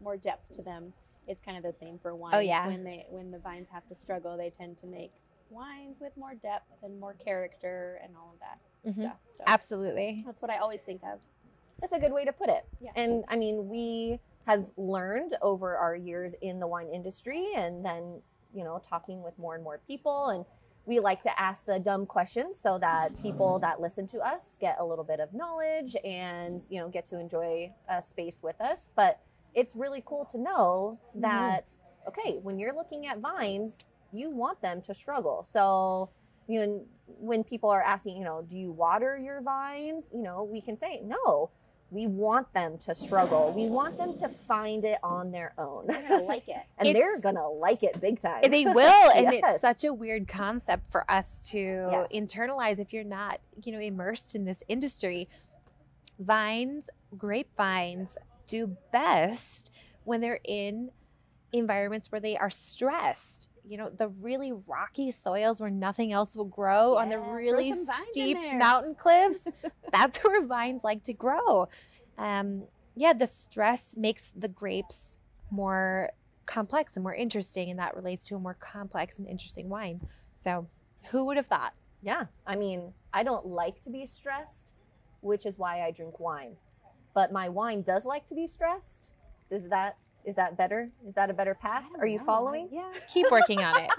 more depth to them. It's kind of the same for wines. Oh, yeah. When they when the vines have to struggle, they tend to make wines with more depth and more character and all of that Mhm. stuff. So Absolutely. that's what I always think of. That's a good way to put it. Yeah. And I mean, we have learned over our years in the wine industry and then, you know, talking with more and more people. And we like to ask the dumb questions so that people that listen to us get a little bit of knowledge and, you know, get to enjoy a space with us. But it's really cool to know mm-hmm. that, okay, when you're looking at vines, you want them to struggle. So, you know, when people are asking, you know, do you water your vines? You know, we can say, no, we want them to struggle. We want them to find it on their own. They're gonna like it. and they're going to like it big time. They will, and Yes. it's such a weird concept for us to Yes. internalize if you're not, you know, immersed in this industry. Vines, grapevines, do best when they're in environments where they are stressed. You know, the really rocky soils where nothing else will grow on the really some vines in steep mountain cliffs. That's where vines like to grow. Um, yeah, the stress makes the grapes more complex and more interesting, and that relates to a more complex and interesting wine. So, who would have thought? yeah. I mean, I don't like to be stressed, which is why I drink wine. But my wine does like to be stressed. Does that is that better? Is that a better path? Are you know. following? Yeah. Keep working on it.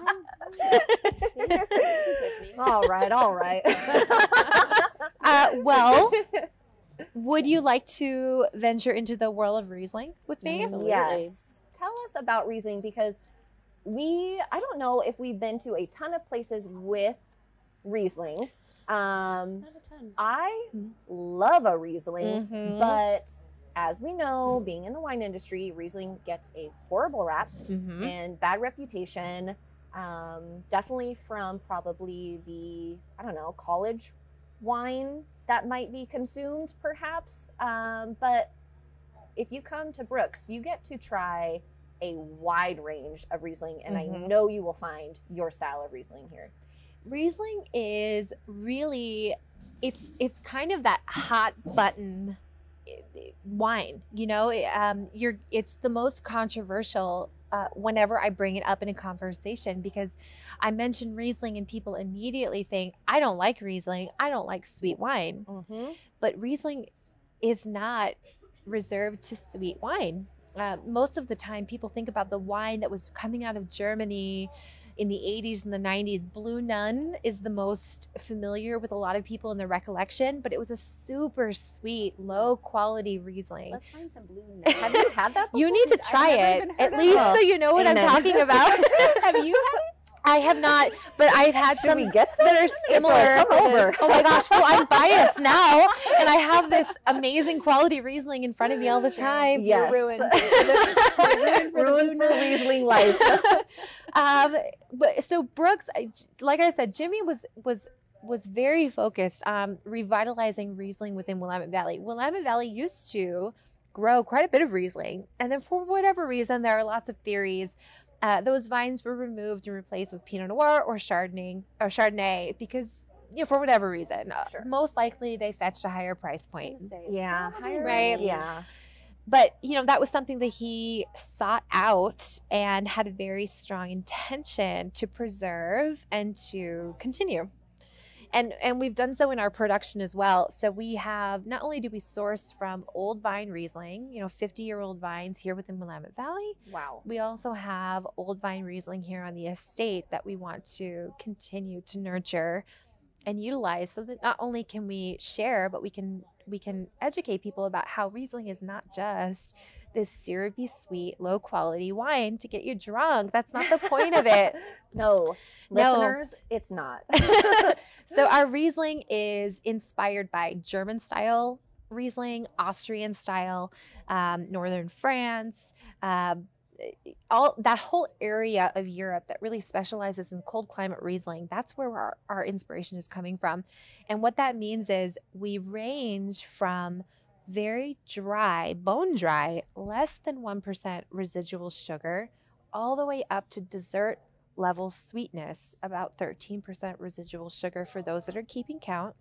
all right, all right. Uh, well, would you like to venture into the world of Riesling with me? Absolutely. Yes. Tell us about Riesling because we, I don't know if we've been to a ton of places with Rieslings. Um, Not a ton. I Mhm. love a Riesling, Mhm. but as we know, being in the wine industry, Riesling gets a horrible rap Mhm. and bad reputation. Um, definitely from probably the, I don't know, college wine that might be consumed, perhaps. Um, but if you come to Brooks, you get to try a wide range of Riesling, and I Mhm. know you will find your style of Riesling here. Riesling is really it's it's kind of that hot button i- i- wine you know um you're it's the most controversial uh, whenever I bring it up in a conversation because I mention Riesling and people immediately think I don't like Riesling I don't like sweet wine Mm-hmm. but Riesling is not reserved to sweet wine. Uh, most of the time, people think about the wine that was coming out of Germany in the 80s and the 90s. Blue Nun is the most familiar with a lot of people in the recollection, but it was a super sweet, low quality Riesling. Let's find some blue. Nun. Have you had that? You need to I've try it, at least it. so you know what Amen. I'm talking about. Have you had it? I have not, but I've had Should some we get that are some? similar. Come over. Oh my gosh, well, I'm biased now, and I have this amazing quality Riesling in front of me all the time. Yes. You're ruined. You're ruined for Ruined for Riesling life. um, but so Brooks, like I said, Jimmy was was was very focused on revitalizing Riesling within Willamette Valley. Willamette Valley used to grow quite a bit of Riesling, and then for whatever reason, there are lots of theories. Uh, those vines were removed and replaced with Pinot Noir or Chardonnay or Chardonnay because you know for whatever reason. Uh, Sure. Most likely, they fetched a higher price point. yeah. Right. Yeah. but you know that was something that he sought out and had a very strong intention to preserve and to continue and and we've done so in our production as well so we have not only do we source from old vine riesling you know 50 year old vines here within willamette valley Wow. we also have old vine riesling here on the estate that we want to continue to nurture and utilize so that not only can we share but we can we can educate people about how riesling is not just this syrupy sweet low quality wine to get you drunk that's not the point of it No. No. Listeners, it's not. so our Riesling is inspired by German style Riesling, Austrian style, um, Northern France, um, all that whole area of Europe that really specializes in cold climate Riesling. That's where our, our inspiration is coming from. And what that means is we range from very dry, bone dry, less than 1% residual sugar, all the way up to dessert level sweetness, about 13% residual sugar for those that are keeping count.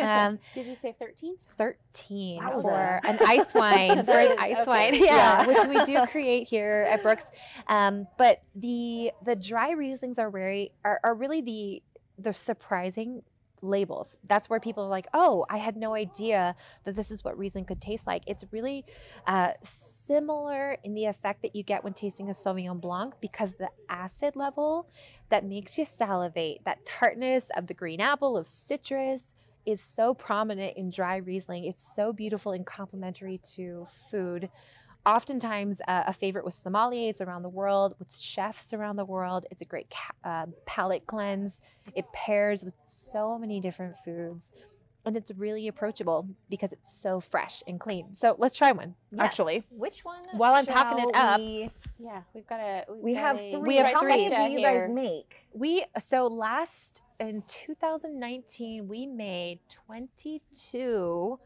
Um, Did you say 13? 13 Wowza. for an ice wine for an ice Okay. wine yeah, which we do create here at brooks um, but the the dry rieslings are very are, are really the the surprising labels that's where people are like oh i had no idea that this is what riesling could taste like it's really uh, similar in the effect that you get when tasting a sauvignon blanc because the acid level that makes you salivate that tartness of the green apple of citrus is so prominent in dry Riesling. It's so beautiful and complementary to food. Oftentimes, uh, a favorite with sommeliers around the world, with chefs around the world. It's a great ca- uh, palate cleanse. It pairs with so many different foods. And it's really approachable because it's so fresh and clean. So let's try one, Yes. actually. Which one? While I'm talking it up, we- Yeah, we've got a. We've We got have a- three. We have How many do you guys make? We so last in 2019 we made 22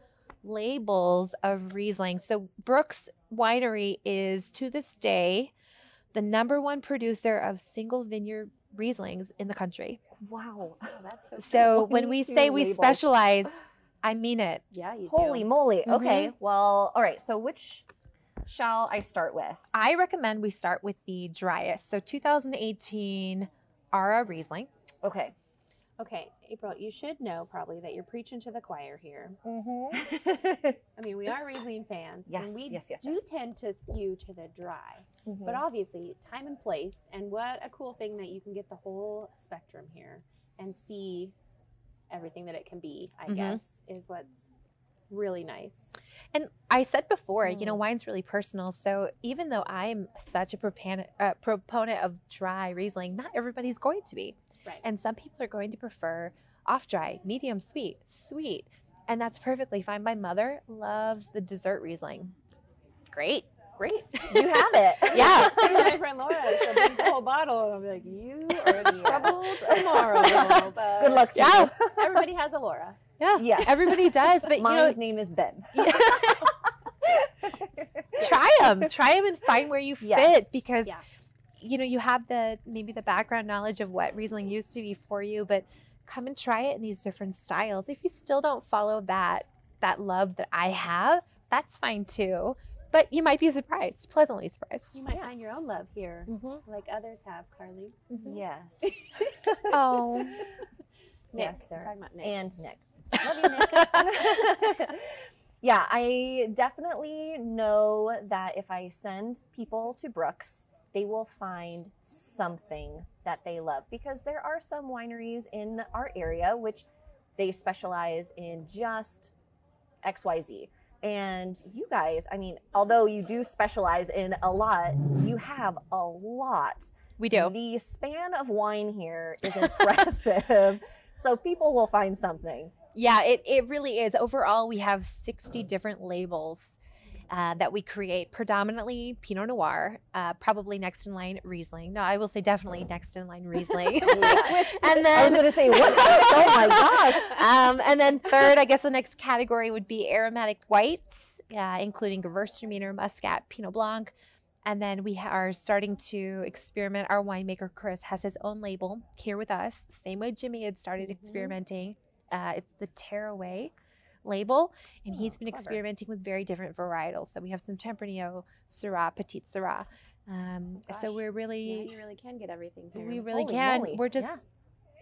labels of Riesling. So Brooks Winery is to this day the number one producer of single vineyard Rieslings in the country. Wow. Oh, that's so. So when we say we labels. specialize, I mean it. yeah, you Holy do. moly. Mhm. Okay. Well, all right. So which shall I start with? I recommend we start with the driest. So 2018 Ara Riesling. Okay. Okay, April, you should know probably that you're preaching to the choir here. Mm-hmm. I mean, we are Riesling fans. Yes, and we yes, yes, do yes. tend to skew to the dry. Mm-hmm. But obviously, time and place, and what a cool thing that you can get the whole spectrum here and see everything that it can be, I Mhm. guess, is what's really nice. And I said before, you know, Mm. wine's really personal. So even though I'm such a proponent, uh, proponent of dry Riesling, not everybody's going to be. Right. And some people are going to prefer off dry, medium sweet, sweet. And that's perfectly fine. My mother loves the dessert Riesling. Great. Great. You have it. Yeah. My friend Laura, she'll drink the whole bottle, and I'll be like, "You are in trouble tomorrow." But Good luck to Yeah. you. Everybody has a Laura. Yeah. Yes. Everybody does. But, you know, name is Ben. try them try them and find where you fit because Yeah. You know you have the maybe the background knowledge of what riesling used to be for you but come and try it in these different styles if you still don't follow that that love that i have that's fine too but you might be surprised pleasantly surprised You might find your own love here, Mhm. like others have, Carly. Yes. oh Nick, Yes, sir. talking about Nick. and Nick. Love you, Nick. yeah, I definitely know that if I send people to Brooks, they will find something that they love because there are some wineries in our area which they specialize in just XYZ. And you guys, I mean, although you do specialize in a lot, you have a lot We do. The span of wine here is impressive. so people will find something. Yeah, it, it really is. Overall, we have 60 different labels uh, that we create, predominantly Pinot Noir, uh, probably next in line Riesling. No, I will say definitely next in line Riesling. Yes. and then I was going to say, what? oh my gosh. um, and then third, I guess the next category would be aromatic whites, uh, including Gewürztraminer, Muscat, Pinot Blanc. And then we are starting to experiment. Our winemaker Chris has his own label here with us. Same way Jimmy had started Mhm. experimenting. Uh, it's the Tearaway label, and he's been clever. experimenting with very different varietals. So we have some Tempranillo, Syrah, Petite Syrah. Um, so we're Yeah, really, you really can get everything here. we really Holy can. moly, We're just, yeah.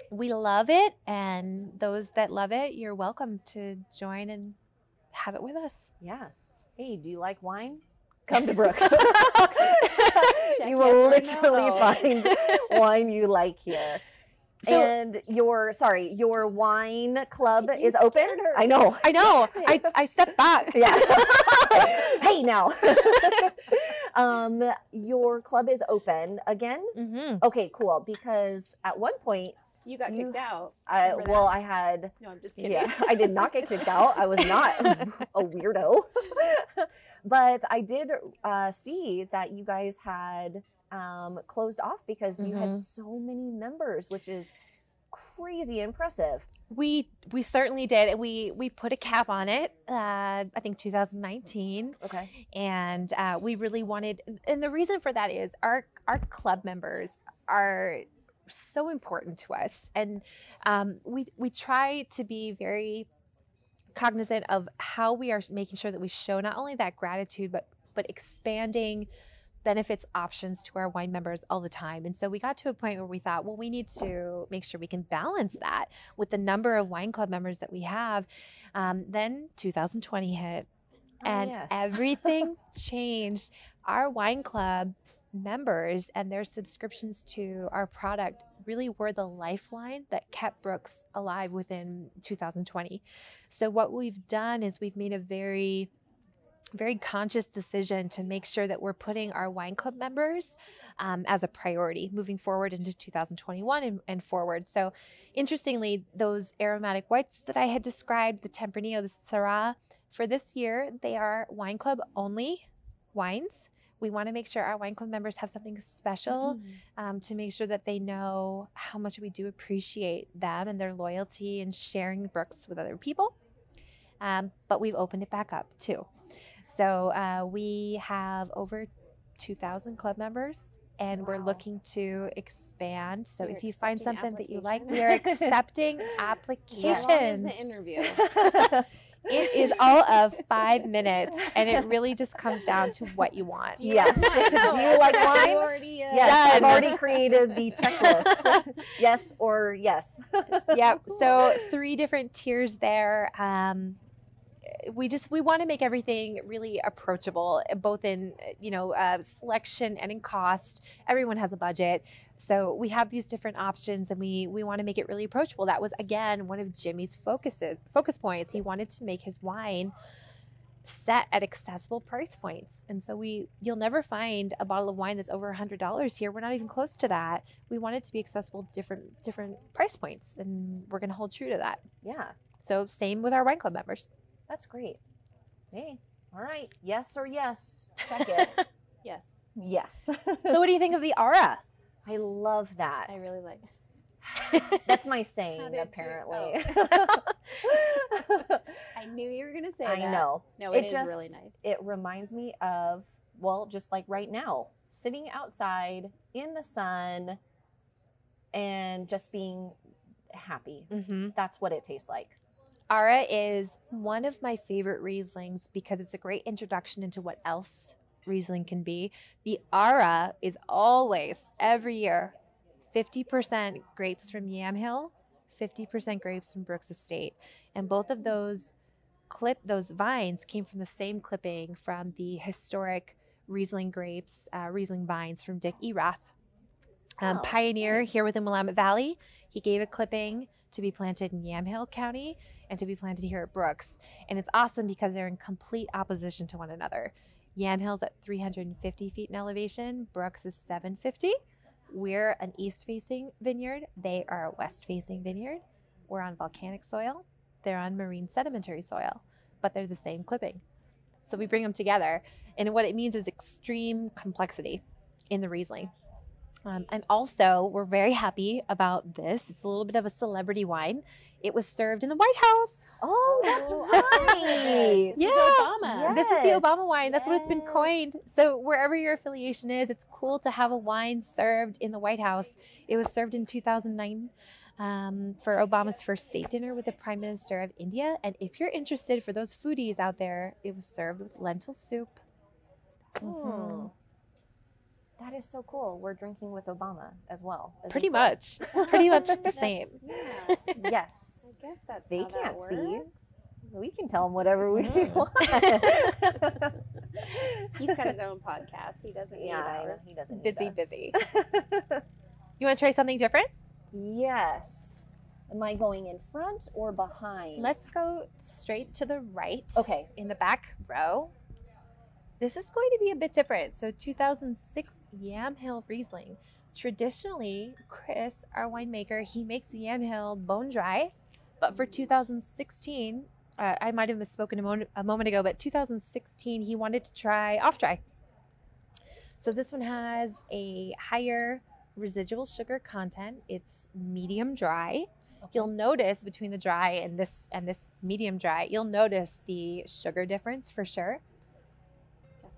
we love it, and those that love it, you're welcome to join and have it with us. Yeah. Hey, do you like wine? Come to Brooks. You will literally find wine you like here. So- and your sorry, your wine club is open. I know. I know. I, I stepped back. Yeah. hey now. um, your club is open again. hmm Okay, cool. Because at one point, You got You- kicked out. I well, that? I had No, I'm just kidding. Yeah, I did not get kicked out. I was not a weirdo. but I did uh, see that you guys had um, closed off because you had Mhm. so many members, which is crazy impressive. We we certainly did. and We we put a cap on it. Uh, I think 2019, Okay. and uh, we really wanted. And the reason for that is our our club members are so important to us, and um, we we try to be very cognizant of how we are making sure that we show not only that gratitude, but but expanding benefits options to our wine members all the time. And so we got to a point where we thought, well, we need to make sure we can balance that with the number of wine club members that we have. Um, then 2020 hit, Oh, and yes. everything changed. Our wine club members and their subscriptions to our product really were the lifeline that kept Brooks alive within 2020. So what we've done is we've made a very very conscious decision to make sure that we're putting our wine club members um, as a priority moving forward into 2021 and, and forward. So, interestingly, those aromatic whites that I had described, the Tempranillo, the Syrah, for this year, they are wine club only wines. We want to make sure our wine club members have something special um, to make sure that they know how much we do appreciate them and their loyalty and sharing Brooks with other people. Um, but we've opened it back up too. So uh, we have over 2,000 club members. And we're looking to expand. So You're if you find something that you like, we are accepting How applications. long is the interview? It is all of five minutes, and it really just comes down to what you want. Do you Yes. Do you like wine? already, uh, Yes, I've already created the checklist. yes or yes. yep. So three different tiers there. Um, we just we want to make everything really approachable, both in you know uh, selection and in cost. Everyone has a budget, so we have these different options, and we we want to make it really approachable. That was again one of Jimmy's focuses focus points. He wanted to make his wine set at accessible price points. And so we you'll never find a bottle of wine that's over a hundred dollars here. We're not even close to that. We want it to be accessible to different different price points and we're gonna hold true to that. Yeah, So same with our wine club members. That's great. Hey, all right. Yes or yes. Check it. Yes, yes. so what do you think of the Ara? I love that. I really like. That's my saying, did you- apparently. I knew you were gonna say I that. I know. No, it it is just really nice. it reminds me of well, just like right now, sitting outside in the sun and just being happy. Mm-hmm. That's what it tastes like. Ara is one of my favorite Rieslings because it's a great introduction into what else Riesling can be. The Ara is always, every year, 50% grapes from Yamhill, 50% grapes from Brooks Estate. And both of those clip, those vines came from the same clipping from the historic Riesling grapes, uh, Riesling vines from Dick Erath. Um, Oh, pioneer nice. here within Willamette Valley. He gave a clipping to be planted in Yamhill County and to be planted here at Brooks. And it's awesome because they're in complete opposition to one another. Yamhill's at 350 feet in elevation, Brooks is 750. we're an east facing vineyard, they are a west facing vineyard. We're on volcanic soil, they're on marine sedimentary soil, but they're the same clipping. So we bring them together, and what it means is extreme complexity in the Riesling. Um, and also, we're very happy about this. It's a little bit of a celebrity wine. It was served in the White House. Oh, that's right. This Yeah. is Obama. This is the Obama wine. That's what it's been coined. So wherever your affiliation is, it's cool to have a wine served in the White House. It was served in 2009 um, for Obama's first state dinner with the Prime Minister of India. And if you're interested, for those foodies out there, it was served with lentil soup. Hmm. That is so cool. We're drinking with Obama as well. as Pretty equal. much. It's pretty much the same. Yeah. Yes. I guess that's They how can't see. We can tell him whatever we Mhm. want. He's got his own podcast. He doesn't yeah, I know. He doesn't. Busy, us. busy. You want to try something different? yes. Am I going in front or behind? Let's go straight to the right. Okay. in the back row. This is going to be a bit different. So 2006 Yamhill Riesling. Traditionally, Chris, our winemaker, he makes Yamhill bone dry, but for 2016, uh, I might have misspoken a, moment a moment ago, but 2016 he wanted to try off dry. So this one has a higher residual sugar content. It's medium dry. You'll notice between the dry and this and this medium dry, you'll notice the sugar difference for sure.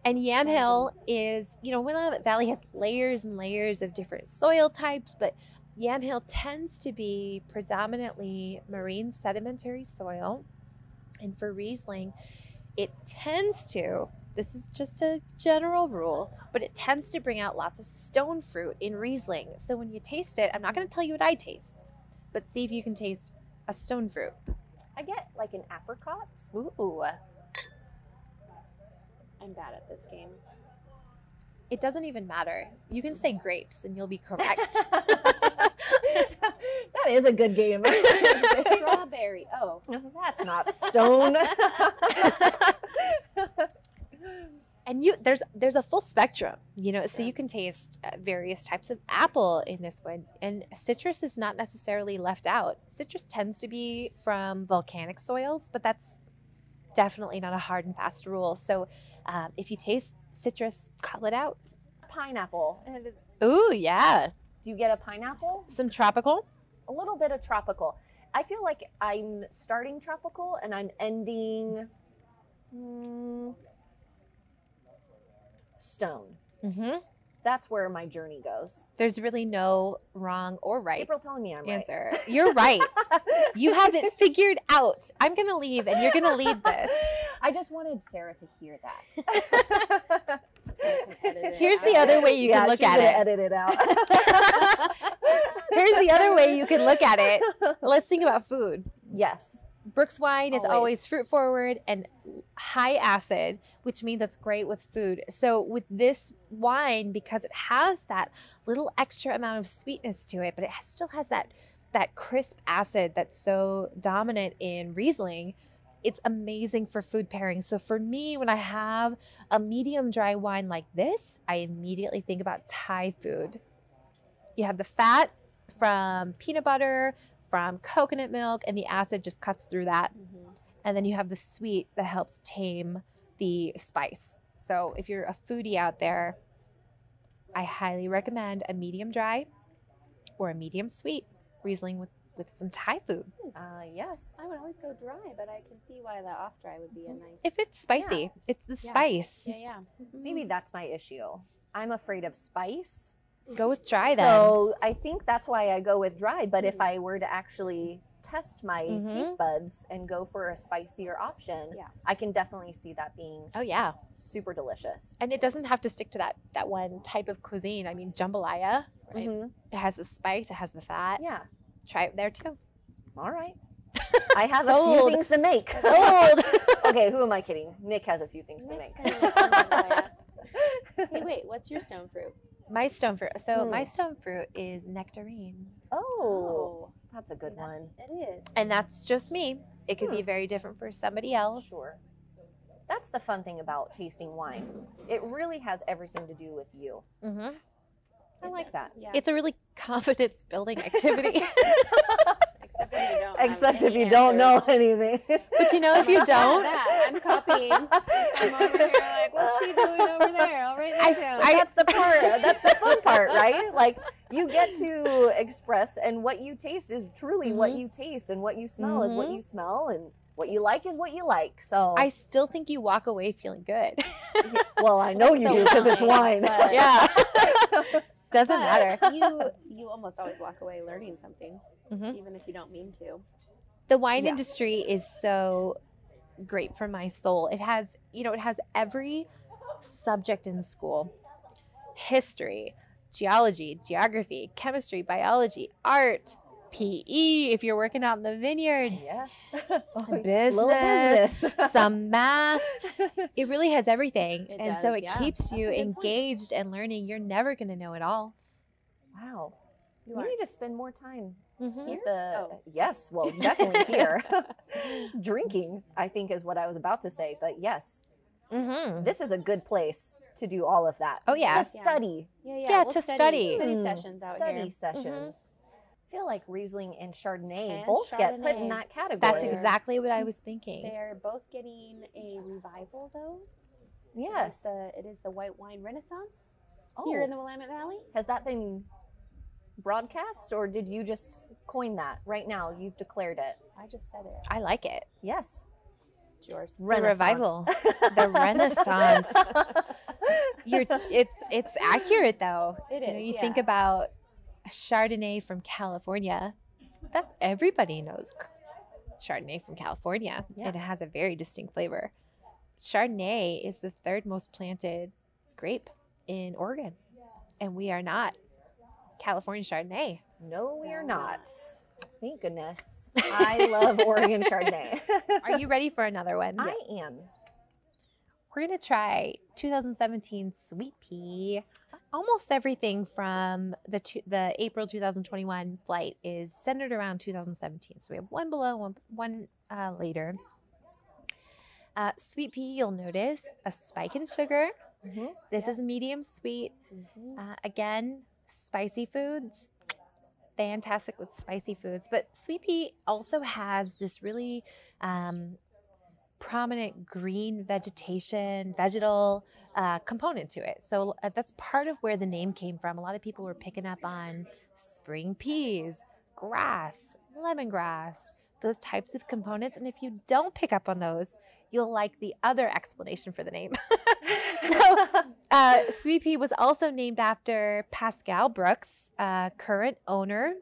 And Yamhill is, you know, Willamette Valley has layers and layers of different soil types, but Yamhill tends to be predominantly marine sedimentary soil. And for Riesling, it tends to, this is just a general rule, but it tends to bring out lots of stone fruit in Riesling. So when you taste it, I'm not going to tell you what I taste, but see if you can taste a stone fruit. I get like an apricot. Ooh. I'm bad at this game. It doesn't even matter. You can say grapes and you'll be correct. that is a good game. Strawberry. Oh, That's not stone. and you there's there's a full spectrum, you know, so you can taste uh, various types of apple in this one and citrus is not necessarily left out. Citrus tends to be from volcanic soils, but that's definitely not a hard and fast rule. So um, if you taste citrus, call it out. pineapple. Ooh, yeah. Do you get a pineapple? Some tropical. A little bit of tropical. I feel like I'm starting tropical and I'm ending mm, stone. Mm-hmm. That's where my journey goes. There's really no wrong or right April telling me I'm answer. You're right. right. You have it figured out. I'm going to leave and you're going to lead this. I just wanted Sarah to hear that. Here's the other way you yeah, can look at it. Edit it out. Here's the other way you can look at it. Let's think about food. Yes. Brooks wine is Always. always fruit forward and high acid, which means it's great with food. So with this wine, because it has that little extra amount of sweetness to it, but it has- still has that that crisp acid that's so dominant in Riesling, it's amazing for food pairing. So for me, when I have a medium dry wine like this, I immediately think about Thai food. You have the fat from peanut butter, from coconut milk, and the acid just cuts through that. Mhm. And then you have the sweet that helps tame the spice. So if you're a foodie out there, I highly recommend a medium dry or a medium sweet Riesling with, with some Thai food. Uh, yes. I would always go dry, but I can see why the off dry would be a nice. If it's spicy, it's the Yeah. spice. yeah, yeah. Maybe that's my issue. I'm afraid of spice. Go with dry then. So I think that's why I go with dry. But if I were to actually test my Mhm. taste buds and go for a spicier option, Yeah. I can definitely see that being oh yeah. super delicious. And it doesn't have to stick to that that one type of cuisine. I mean, jambalaya, right? Mhm. It has the spice, it has the fat. Yeah. Try it there too. All right. I have a few things to make. Sold. okay, who am I kidding? Nick has a few things to Nick's make. gonna make hey, wait, what's your stone fruit? My stone fruit. So Hmm. my stone fruit is nectarine. oh, that's a good one. It is. And that's just me. It could be Hmm. very different for somebody else. Sure. That's the fun thing about tasting wine. It really has everything to do with you. Mm-hmm. I like that. Yeah. It's a really confidence building activity. except when you don't. have if you don't know anything. but you know, if you I'm like, don't, that. I'm copying. I'm over here like, what's she doing over there? I'll write that down. But that's the part. That's the fun part, right? Like you get to express, and what you taste is truly what Mhm. you taste, and what you smell is what Mhm. you smell, and what you like is what you like. So, I still think you walk away feeling good. well, I know you do because it's wine, wine. but- yeah. Doesn't But matter. you you almost always walk away learning something, Mhm. even if you don't mean to. The wine Yeah. industry is so great for my soul. It has, you know, it has every subject in school history, geology, geography, chemistry, biology, art, PE, if you're working out in the vineyards, yes. business, business. some math. It really has everything. It and so it yeah. keeps you engaged and learning. You're never going to know it all. wow. You You are. need to spend more time Mhm. with the. Oh. Yes, well, definitely here. Drinking, I think, is what I was about to say. But yes, Mhm. this is a good place to do all of that. Oh, yeah. To study. Yeah, yeah. Yeah, we'll to study. Study Mm, sessions out here. study here. sessions. I feel like Riesling and Chardonnay And both get put in that category. That's exactly what I was thinking. They're both getting a revival, though. It is Yes. the, it is the white wine renaissance Oh, here in the Willamette Valley. has that been broadcast or did you just coin that right now? You've declared it. I just said it. I like it. Yes. It's yours. The revival. The renaissance. You're, it's it's accurate though. It You, know, is, you think about a Chardonnay from California. That's everybody knows Chardonnay from California. And it has a very distinct flavor. Chardonnay is the third most planted grape in Oregon, and we are not California Chardonnay. No, we are not. Thank goodness. I love Oregon Chardonnay. Are you ready for another one? I am. We're going to try 2017 Sweet Pea. Almost everything from the two, the April 2021 flight is centered around 2017. So we have one below, one, one uh, later. Uh, sweet pea, you'll notice a spike in sugar. Mhm. This is medium sweet. Mhm. Uh, again, spicy foods. Fantastic with spicy foods. But sweet pea also has this really um, prominent green vegetation, vegetal uh, component to it. So uh, that's part of where the name came from. A lot of people were picking up on spring peas, grass, lemongrass, those types of components. And if you don't pick up on those, you'll like the other explanation for the name. so, uh, Sweet Pea was also named after Pascal Brooks, uh, current owner,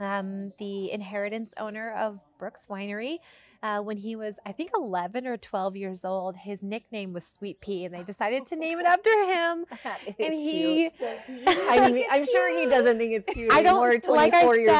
um, the inheritance owner of Brooks Winery. Uh, when he was, I think, 11 or 12 years old, his nickname was Sweet Pea, and they decided to name it after him. That is And he- cute. He? I mean, I'm sure he doesn't think it's cute I don't- anymore, like I 24 years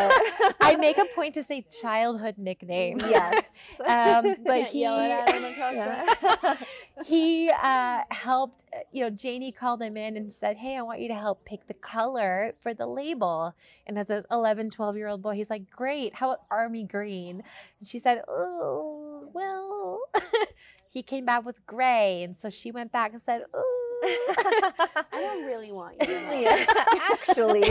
old. I make a point to say childhood nickname. yes. Um, but Can't he, yell it at him across Yeah. he uh, helped you know janie called him in and said hey i want you to help pick the color for the label and as an 11 12 year old boy he's like great how about army green and she said oh well he came back with gray and so she went back and said oh I don't really want you. Yeah, actually,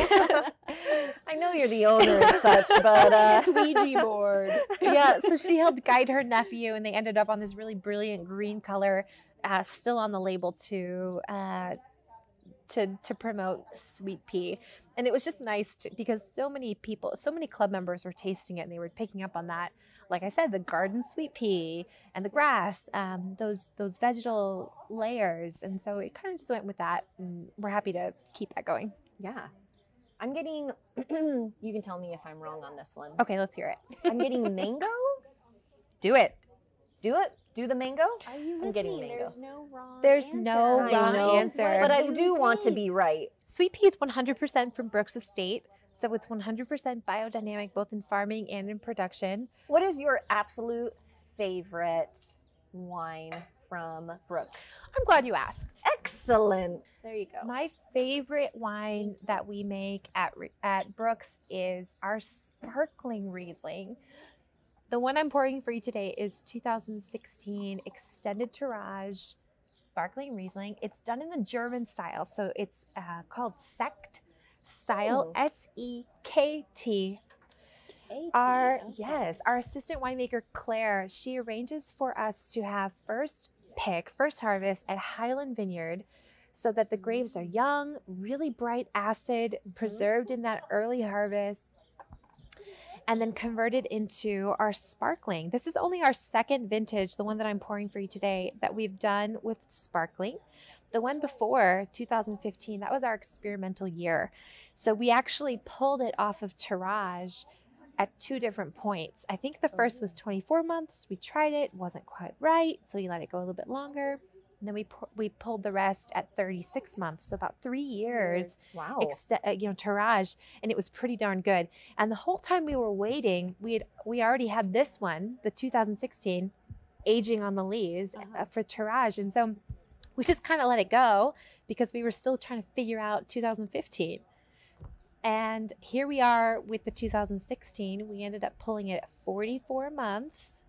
I know you're the owner and such, but uh, Ouija board. yeah, so she helped guide her nephew, and they ended up on this really brilliant green color, uh, still on the label too. uh, to to promote sweet pea. And it was just nice to, because so many people, so many club members were tasting it, and they were picking up on that. Like I said, the garden sweet pea and the grass, um, those those vegetal layers, and so it kind of just went with that. And we're happy to keep that going. yeah, I'm getting. you can tell me if I'm wrong on this one. Okay, let's hear it. I'm getting mango. Do it. Do it. Do the mango. Are you I'm getting listening? mango. There's no wrong There's answer. no wrong answer. But I You do want to be right. Sweet pea is 100% from Brooks Estate. So it's 100% biodynamic, both in farming and in production. What is your absolute favorite wine from Brooks? I'm glad you asked. Excellent. There you go. My favorite wine that we make at at Brooks is our sparkling Riesling. The one I'm pouring for you today is 2016 Extended Tirage sparkling Riesling. It's done in the German style, so it's uh, called Sekt style, S E K T. Our okay. yes, our assistant winemaker Claire, she arranges for us to have first pick, first harvest at Highland Vineyard so that the grapes are young, really bright acid, preserved in that early harvest, and then converted into our sparkling. This is only our second vintage, the one that I'm pouring for you today, that we've done with sparkling. The one before 2015, that was our experimental year. So we actually pulled it off of tirage at two different points. I think the oh, first was 24 months. We tried it, wasn't quite right, so we let it go a little bit longer. And then we pu- we pulled the rest at 36 months, so about three years Wow. ext- uh, you know tirage and it was pretty darn good. And the whole time we were waiting we had we already had this one the 2016 aging on the lees Uh-huh. uh, for tirage and so we just kind of let it go because we were still trying to figure out 2015 and here we are with the 2016 we ended up pulling it at 44 months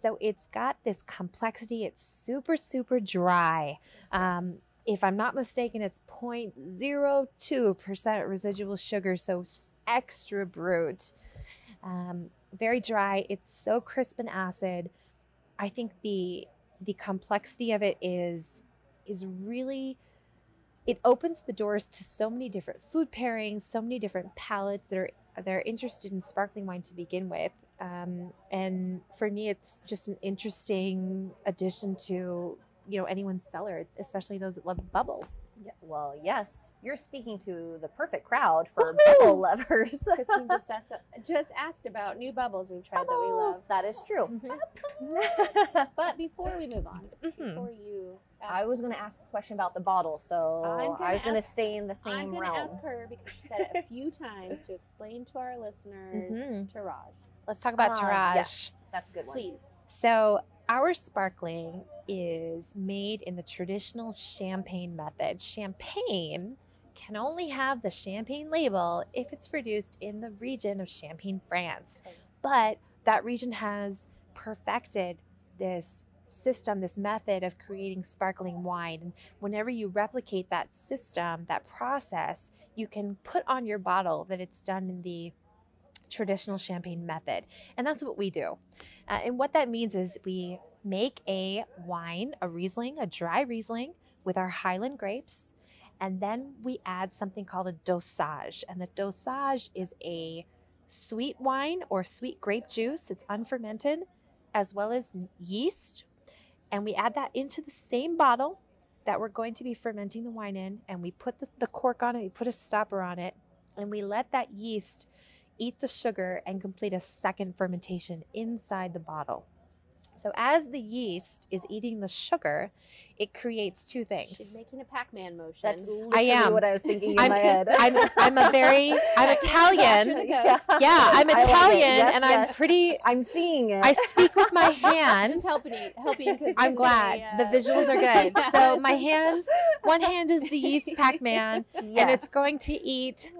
so it's got this complexity it's super super dry um, if I'm not mistaken, it's 0.02% residual sugar, so extra brut. Um, very dry. It's so crisp and acid. I think the the complexity of it is is really it opens the doors to so many different food pairings, so many different palates that are that are interested in sparkling wine to begin with. Um, and for me, it's just an interesting addition to you know anyone's cellar, especially those that love bubbles. Yeah, well, yes, you're speaking to the perfect crowd for Woohoo! bubble lovers. Christine just asked, just asked about new bubbles we've tried that we Bubbles, love. That is true. Mm-hmm. But before we move on, Mhm. before you, ask, I was going to ask a question about the bottle, so I'm gonna I was going to stay in the same I'm same going to realm. ask her because she said it a few times to explain to our listeners Mhm. Tirage. Let's talk about Ah, tirage. yes, that's a good one. Please. So, our sparkling is made in the traditional champagne method. Champagne can only have the champagne label if it's produced in the region of Champagne, France. But that region has perfected this system, this method of creating sparkling wine. And whenever you replicate that system, that process, you can put on your bottle that it's done in the traditional champagne method. And that's what we do. Uh, and what that means is we make a wine, a Riesling, a dry Riesling with our Highland grapes. And then we add something called a dosage. And the dosage is a sweet wine or sweet grape juice. It's unfermented, as well as yeast. And we add that into the same bottle that we're going to be fermenting the wine in. And we put the, the cork on it, we put a stopper on it, and we let that yeast eat the sugar and complete a second fermentation inside the bottle. So as the yeast is eating the sugar, it creates two things. She's making a Pac-Man motion. That's literally am. what I was thinking in I'm, my head. I'm, I'm a very, I'm Italian. yeah. Yeah, I'm I love it. Italian Yes, and I'm pretty, I'm seeing it. I speak with my Just hands. helping you, helping because I'm glad. Uh, the visuals are good. So my hands, one hand is the yeast Pac-Man and it's going to eat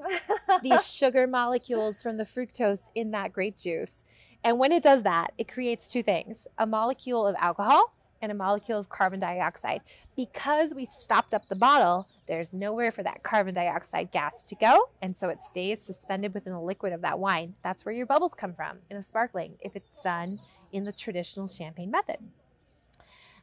these sugar molecules from the fructose in that grape juice. And when it does that, it creates two things a molecule of alcohol and a molecule of carbon dioxide. Because we stopped up the bottle, there's nowhere for that carbon dioxide gas to go. And so it stays suspended within the liquid of that wine. That's where your bubbles come from in a sparkling, if it's done in the traditional champagne method.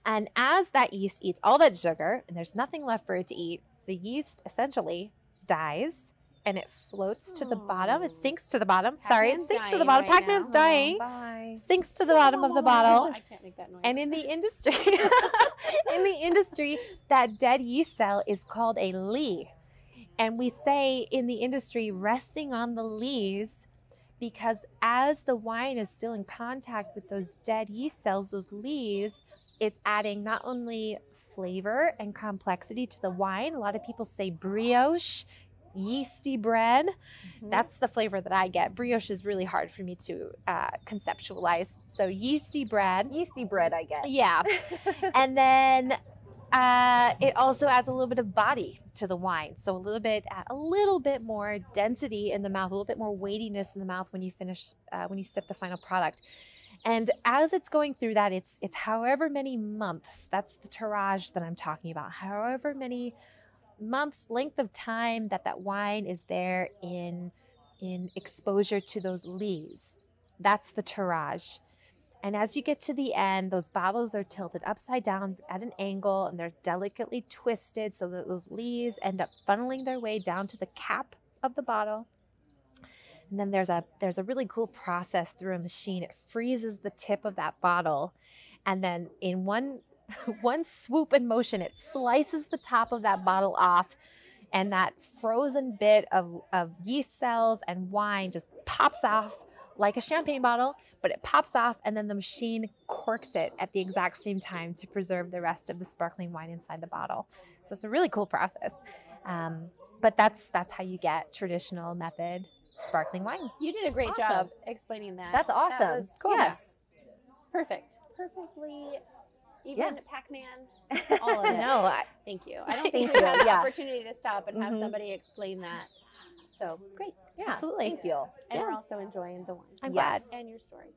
And as that yeast eats all that sugar and there's nothing left for it to eat, the yeast essentially dies and it floats to the bottom. It sinks to the bottom. Sorry, it sinks to the bottom. right Pac-Man's now. dying. Bye. Sinks to the bottom of the bottle. I can't make that noise. And in the industry, in the industry, that dead yeast cell is called a lee. And we say in the industry, resting on the lees, because as the wine is still in contact with those dead yeast cells, those lees, it's adding not only flavor and complexity to the wine. A lot of people say brioche, yeasty bread. Mhm. That's the flavor that I get. Brioche is really hard for me to uh, conceptualize. So yeasty bread. yeasty bread. I get. Yeah. and then uh, it also adds a little bit of body to the wine. So a little bit, a little bit more density in the mouth, a little bit more weightiness in the mouth when you finish, uh, when you sip the final product. And as it's going through that, it's it's however many months. That's the tirage that I'm talking about. However many months length of time that that wine is there in in exposure to those lees. That's the tirage. And as you get to the end, those bottles are tilted upside down at an angle and they're delicately twisted so that those lees end up funneling their way down to the cap of the bottle. And then there's a there's a really cool process through a machine. It freezes the tip of that bottle and then in one one swoop and motion it slices the top of that bottle off and that frozen bit of, of yeast cells and wine just pops off like a champagne bottle, but it pops off and then the machine corks it at the exact same time to preserve the rest of the sparkling wine inside the bottle. So it's a really cool process. Um, but that's that's how you get traditional method sparkling wine. You did a great Awesome. job explaining that. That's That awesome. was Yes. perfect. Perfectly. Even Yeah. Pac-Man, all of it. No, I, Thank you. I don't Thank think we've you, had the yeah. opportunity to stop and have Mhm. somebody explain that. So great. Yeah. Absolutely. Thank you. And Yeah. we're also enjoying the wine. I'm Yes. glad. And your story.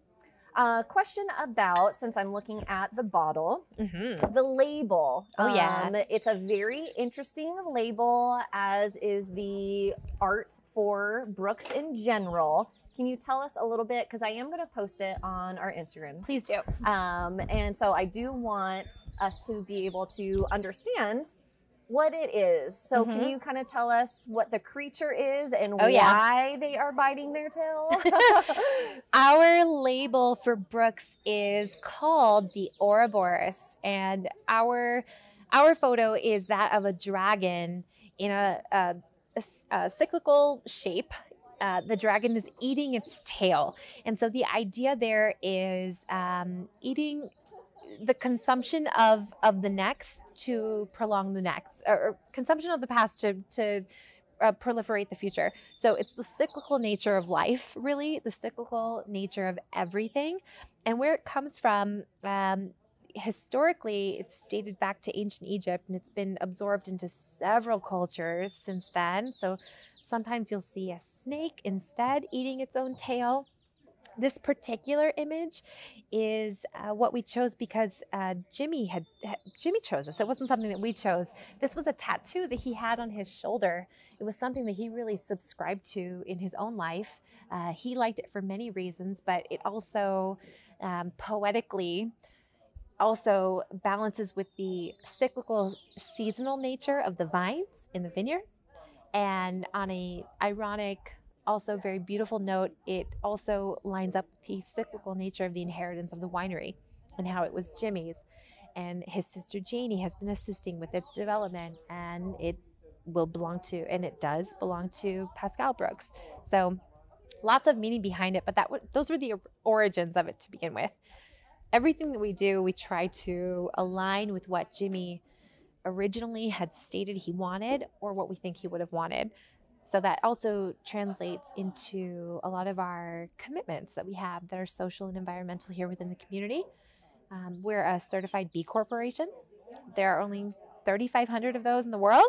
Uh, question about since I'm looking at the bottle, Mhm. the label. Oh, yeah. Um, it's a very interesting label, as is the art for Brooks in general. Can you tell us a little bit? Because I am going to post it on our Instagram. Please do. Um, and so I do want us to be able to understand what it is. So can Mhm. you kind of tell us what the creature is and Oh, yeah. why they are biting their tail? Our label for Brooks is called the Ouroboros, and our our photo is that of a dragon in a cyclical shape. Uh, the dragon is eating its tail, and so the idea there is um, eating the consumption of of the next to prolong the next, or, consumption of the past to to uh, proliferate the future. So it's the cyclical nature of life, really, the cyclical nature of everything. And where it comes from, um, historically, it's dated back to ancient Egypt and it's been absorbed into several cultures since then. So sometimes you'll see a snake instead eating its own tail. This particular image is uh, what we chose because uh, Jimmy had ha- Jimmy chose this. It wasn't something that we chose. This was a tattoo that he had on his shoulder it was something that he really subscribed to in his own life. Uh, he liked it for many reasons, but it also um, poetically also balances with the cyclical seasonal nature of the vines in the vineyard. And on a ironic, also very beautiful note, it also lines up the cyclical nature of the inheritance of the winery and how it was Jimmy's. And his sister Janie has been assisting with its development, and it will belong to, and it does belong to Pascal Brooks. So lots of meaning behind it, but that w- those were the origins of it to begin with. Everything that we do, we try to align with what Jimmy originally had stated he wanted or what we think he would have wanted. So that also translates into a lot of our commitments that we have that are social and environmental here within the community. Um, we're a certified B Corporation. There are only 3,500 of those in the world.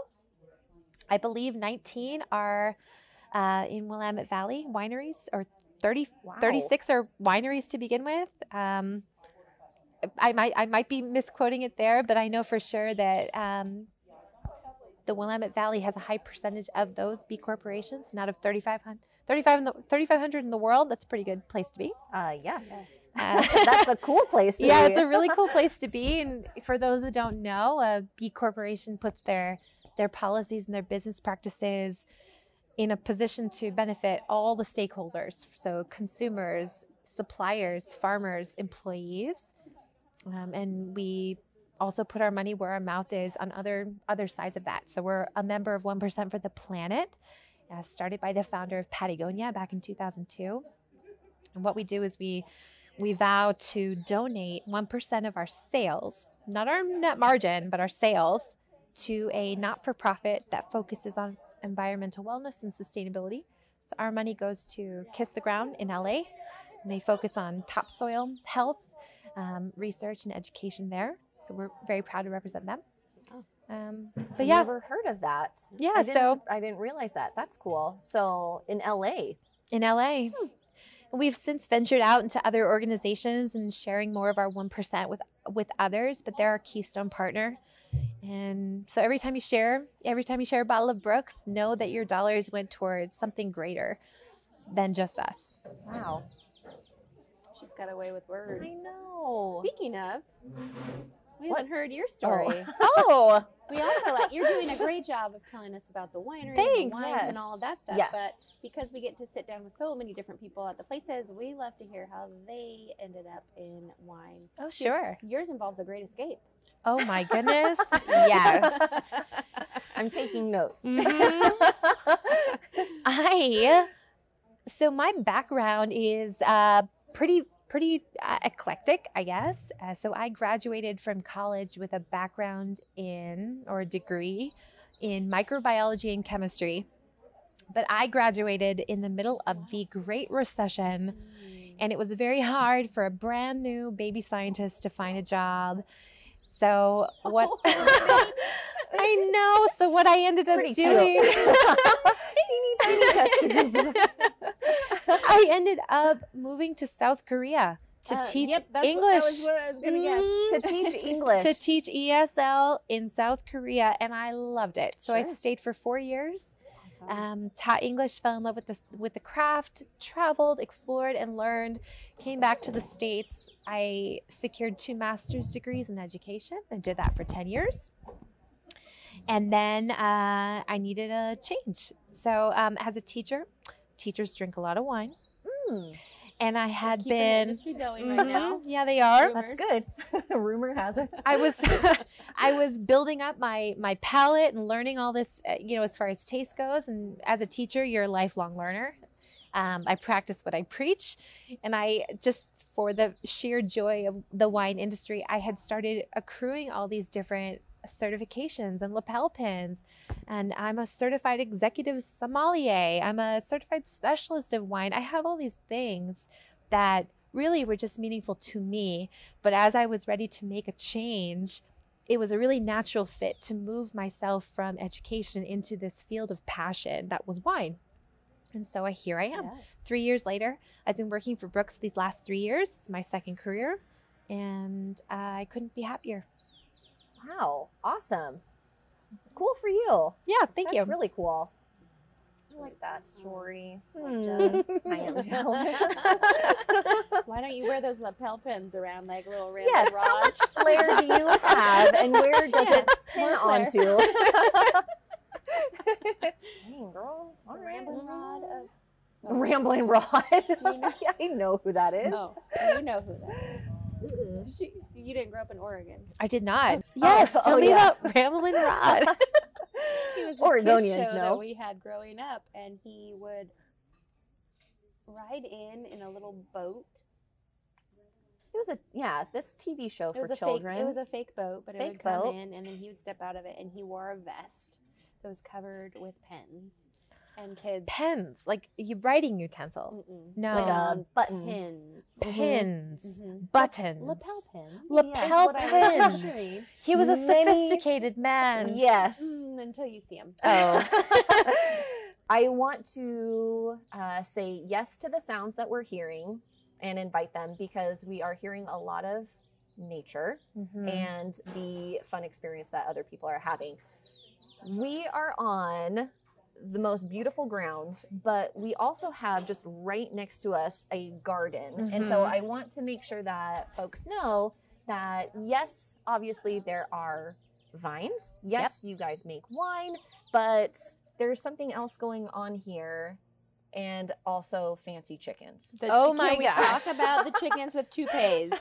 I believe 19 are uh, in Willamette Valley wineries, or 30, Wow. 36 are wineries to begin with. Um, I might I might be misquoting it there, but I know for sure that um, the Willamette Valley has a high percentage of those B corporations. And out of 3,500 35 in the 3,500 in the world, that's a pretty good place to be. Uh, yes. Uh, That's a cool place to be. yeah, be. it's a really cool place to be. And for those that don't know, a B corporation puts their their policies and their business practices in a position to benefit all the stakeholders. So consumers, suppliers, farmers, employees, um, and we also put our money where our mouth is on other other sides of that. So we're a member of One Percent for the Planet, uh, started by the founder of Patagonia back in 2002. And what we do is we we vow to donate 1% of our sales, not our net margin, but our sales, to a not for profit that focuses on environmental wellness and sustainability. So our money goes to Kiss the Ground in LA, and they focus on topsoil health, um, research, and education there. So we're very proud to represent them. Oh. Um, but yeah, never heard of that. Yeah, I so- I didn't realize that. That's cool. So in LA, in LA. We've since ventured out into other organizations and sharing more of our 1% with with others, but they're our keystone partner. And so every time you share, every time you share a bottle of Brooks, know that your dollars went towards something greater than just us. Wow. Got away with words. I know. Speaking of, we What? haven't heard your story. Oh. We also like you're doing a great job of telling us about the winery, and the Thanks. wines, and all of that stuff. Yes. But because we get to sit down with so many different people at the places, we love to hear how they ended up in wine. Oh, sure. Yours involves a great escape. Oh my goodness. yes. I'm taking notes. Mhm. I so my background is uh, pretty pretty uh, eclectic, I guess. Uh, so I graduated from college with a background in or a degree in microbiology and chemistry. But I graduated in the middle of the Great Recession, and it was very hard for a brand new baby scientist to find a job. So what? I know. So what I ended up Pretty doing. Teeny tiny test tubes. I ended up moving to South Korea to Uh, teach yep, English. What, that was what I was gonna guess. Mm, to teach English. to teach ESL in South Korea, and I loved it. So I stayed for four years. Awesome. Um, taught English, fell in love with the with the craft, traveled, explored, and learned. Came back to the states. I secured two master's degrees in education. I did that for ten years, and then uh, I needed a change. So um, as a teacher, teachers drink a lot of wine, Mm, and I had been. industry going right now. Yeah, they are. that's good. Rumor has it. I was I was building up my my palate and learning all this, uh, you know, as far as taste goes. And as a teacher, you're a lifelong learner. Um, I practice what I preach, and I just for the sheer joy of the wine industry, I had started accruing all these different certifications and lapel pins. And i'm a certified executive sommelier. I'm a certified specialist of wine. I have all these things that really were just meaningful to me. But as i was ready to make a change it was a really natural fit to move myself from education into this field of passion that was wine. And so I, here i am. Yes. three years later i've been working for brooks these last three years. It's my second career. And i couldn't be happier Wow. Awesome. Cool for you. yeah thank That's you really cool. I like that story. Hmm. Jealous. I am. Why don't you wear those lapel pins around like little random yes. How much flair do you have, and where does Yeah, it pin onto? Dang, girl. All A rambling rod of. Rambling Rod. Do you know- I know who that is. Oh, do you know who that is? She, you didn't grow up in Oregon. I did not. Yes, Oh, tell oh, me yeah. about Ramblin' Rod. He was a Oregonians kid show know. that we had growing up, and he would ride in in a little boat. It was a yeah, this TV show It for was a children. fake. It was a fake boat, but it would come boat. in, and then he would step out of it, and he wore a vest that was covered with pens, and kids. Pens, like you writing utensil. Mm-mm. No. like a button. pins. Pins, Mhm. buttons, Lapel pins. lapel what pins. He was a Many- sophisticated man. Yes. Mm, until you see him. Oh. I want to uh, say yes to the sounds that we're hearing and invite them because we are hearing a lot of nature Mhm. and the fun experience that other people are having. We are on the most beautiful grounds, but we also have just right next to us a garden. And so Mhm. I want to make sure that folks know that yes, obviously there are vines. Yes, you guys make wine, but there's something else going on here and also fancy chickens. The Oh chi- my Can we gosh. talk about the chickens with toupees?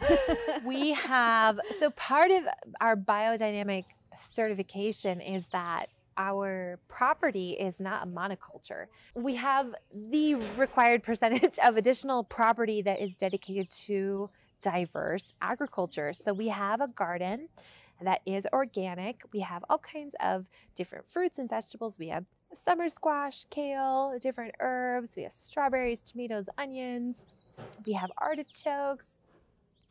we have so part of our biodynamic certification is that our property is not a monoculture. We have the required percentage of additional property that is dedicated to diverse agriculture. So we have a garden that is organic. We have all kinds of different fruits and vegetables. We have summer squash, kale, different herbs. We have strawberries, tomatoes, onions. We have artichokes,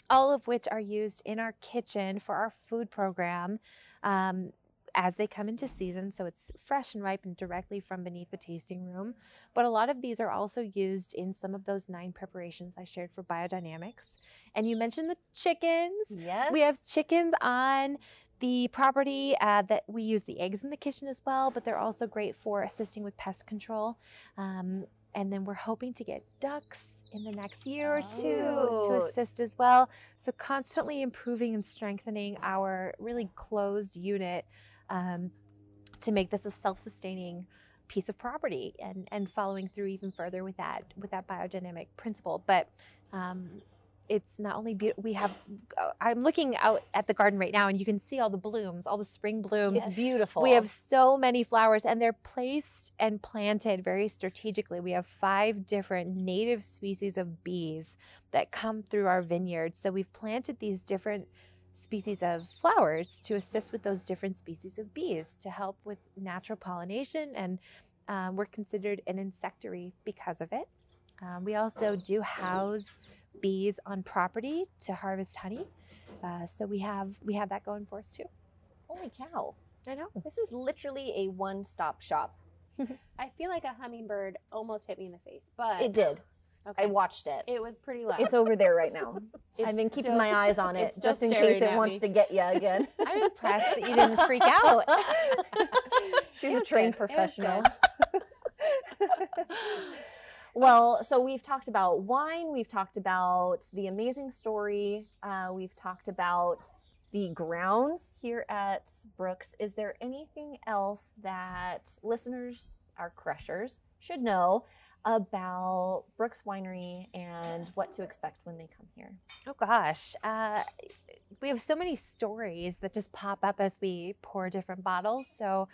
all of which are used in our kitchen for our food program. Um, as they come into season. So it's fresh and ripened directly from beneath the tasting room. But a lot of these are also used in some of those nine preparations I shared for biodynamics. And you mentioned the chickens. Yes. We have chickens on the property uh, that we use the eggs in the kitchen as well, but they're also great for assisting with pest control. Um, and then we're hoping to get ducks in the next year or two to assist as well. So constantly improving and strengthening our really closed unit um, to make this a self-sustaining piece of property and and following through even further with that with that biodynamic principle. But um, it's not only beautiful. We have. uh, I'm looking out at the garden right now, and you can see all the blooms, all the spring blooms. It's beautiful. We have so many flowers, and they're placed and planted very strategically. We have five different native species of bees that come through our vineyard. So we've planted these different species of flowers to assist with those different species of bees to help with natural pollination. And um, we're considered an insectary because of it. Um, we also do house bees on property to harvest honey. Uh, so we have we have that going for us too. Holy cow. I know. This is literally a one stop shop. I feel like a hummingbird almost hit me in the face, but It did. Okay. I watched it. It was pretty loud. It's over there right now. I've been keeping still- my eyes on it just in case it wants me. to get you again. I'm impressed that you didn't freak out. She's a trained good. Professional. well, so we've talked about wine, we've talked about the amazing story, uh, we've talked about the grounds here at Brooks. Is there anything else that listeners, our crushers, should know about Brooks Winery and what to expect when they come here? Oh gosh, uh, we have so many stories that just pop up as we pour different bottles. So.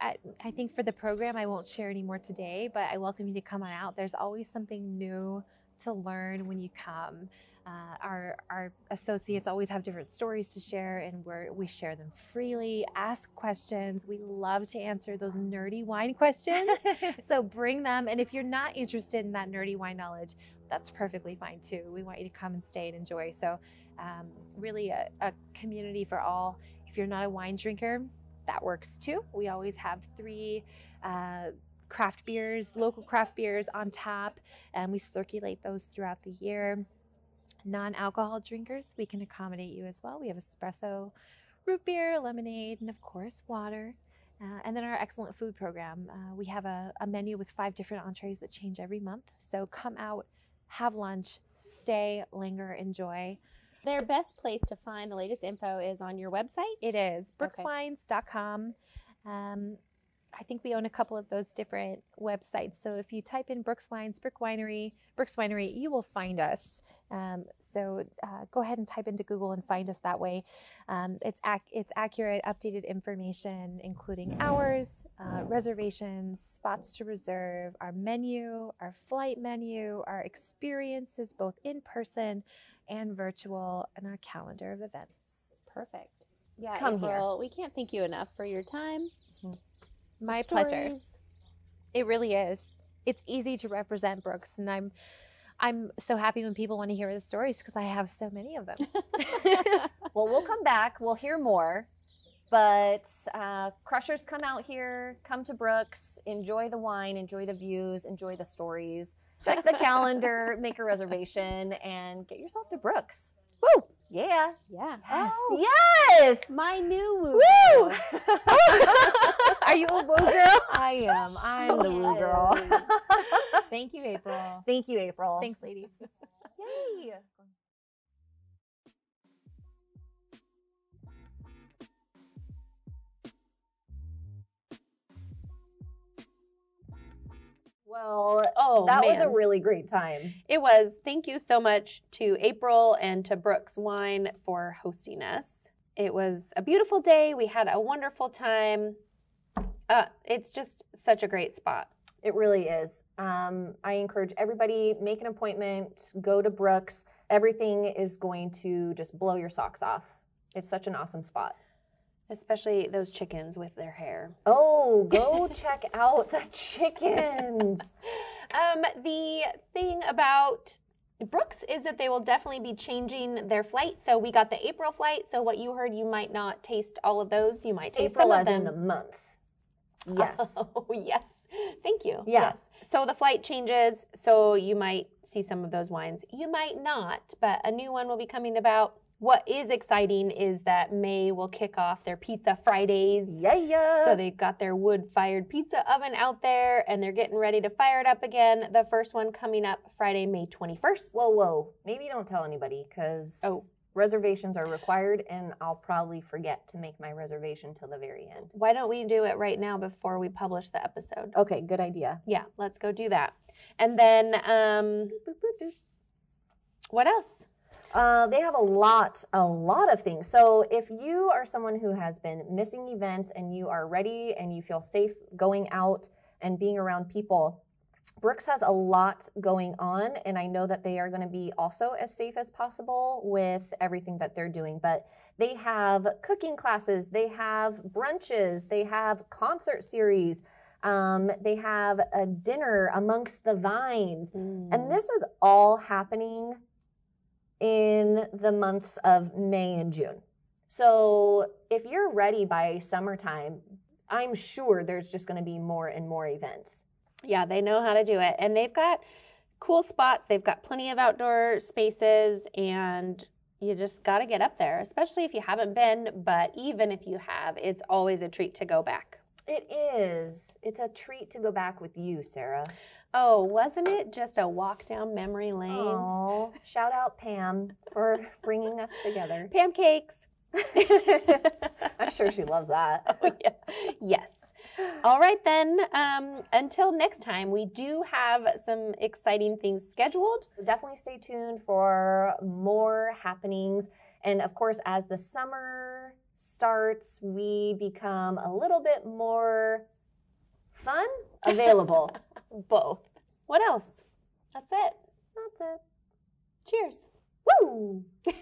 I, I, I think for the program, I won't share any more today, but I welcome you to come on out. There's always something new to learn when you come. Uh, our our associates always have different stories to share, and we we share them freely. Ask questions. We love to answer those nerdy wine questions. so bring them. And if you're not interested in that nerdy wine knowledge, that's perfectly fine too. We want you to come and stay and enjoy. So, um, really, a, a community for all. If you're not a wine drinker, that works too. We always have three. Uh, craft beers, local craft beers on tap, and we circulate those throughout the year. Non alcohol drinkers, we can accommodate you as well. We have espresso, root beer, lemonade, and of course, water. Uh, and then our excellent food program. Uh, we have a, a menu with five different entrees that change every month. So come out, have lunch, stay, linger, enjoy. Their best place to find the latest info is on your website. It is brookswines.com. Um, I think we own a couple of those different websites. So if you type in Brooks Wines, Brook Winery, Brooks Winery, you will find us. Um, so uh, go ahead and type into Google and find us that way. Um, it's ac- it's accurate, updated information, including hours, uh, reservations, spots to reserve, our menu, our flight menu, our experiences both in person and virtual, and our calendar of events. Perfect. Yeah, Come here. April, we can't thank you enough for your time. My your pleasure. It really is. It's easy to represent Brooks, and I'm I'm so happy when people want to hear the stories because I have so many of them. Well, we'll come back. We'll hear more. But uh, crushers, come out here, come to Brooks, enjoy the wine, enjoy the views, enjoy the stories. Check the calendar, make a reservation, and get yourself to Brooks. Woo! Yeah. Yeah. Yes. Oh, Yes. My new woo. Woo! Are you a woo girl? I am. I'm the woo girl. Thank you, April. Thank you, April. Thanks, ladies. Yay. Well, Oh, that was a really great time. It was. Thank you so much to April and to Brooks Wine for hosting us. It was a beautiful day. We had a wonderful time. Uh, it's just such a great spot. It really is. Um, I encourage everybody make an appointment, go to Brooks. Everything is going to just blow your socks off. It's such an awesome spot. Especially those chickens with their hair. Oh, go check out the chickens. Um, the thing about Brooks is that they will definitely be changing their flight. So we got the April flight. So what you heard, you might not taste all of those. You might taste April some of in the month. Yes. Oh, yes. Thank you. Yeah. Yes. So the flight changes. So you might see some of those wines. You might not, but a new one will be coming about. What is exciting is that May will kick off their Pizza Fridays. yeah, yeah. So they've got their wood fired pizza oven out there and they're getting ready to fire it up again. The first one coming up Friday, May 21st. whoa, whoa. Maybe don't tell anybody because Oh. reservations are required, and I'll probably forget to make my reservation till the very end. Why don't we do it right now before we publish the episode? Okay, good idea. Yeah, let's go do that. And then, um, what else? Uh, they have a lot, a lot of things. So if you are someone who has been missing events and you are ready and you feel safe going out and being around people, Brooks has a lot going on, and I know that they are going to be also as safe as possible with everything that they're doing. But they have cooking classes, they have brunches, they have concert series, um, they have a dinner amongst the vines. And this is all happening in the months of May and June. So if you're ready by summertime, I'm sure there's just going to be more and more events. Yeah, they know how to do it. And they've got cool spots. They've got plenty of outdoor spaces, and you just got to get up there, especially if you haven't been. But even if you have, it's always a treat to go back. It is. It's a treat to go back with you, Sarah. Oh, wasn't it just a walk down memory lane? Oh, shout out Pam for bringing us together. Pancakes. I'm sure she loves that. Oh, yeah. Yes. All right, then. Um, until next time, we do have some exciting things scheduled. Definitely stay tuned for more happenings. And of course, as the summer starts, we become a little bit more fun, available. Both. What else? That's it. That's it. Cheers. Woo!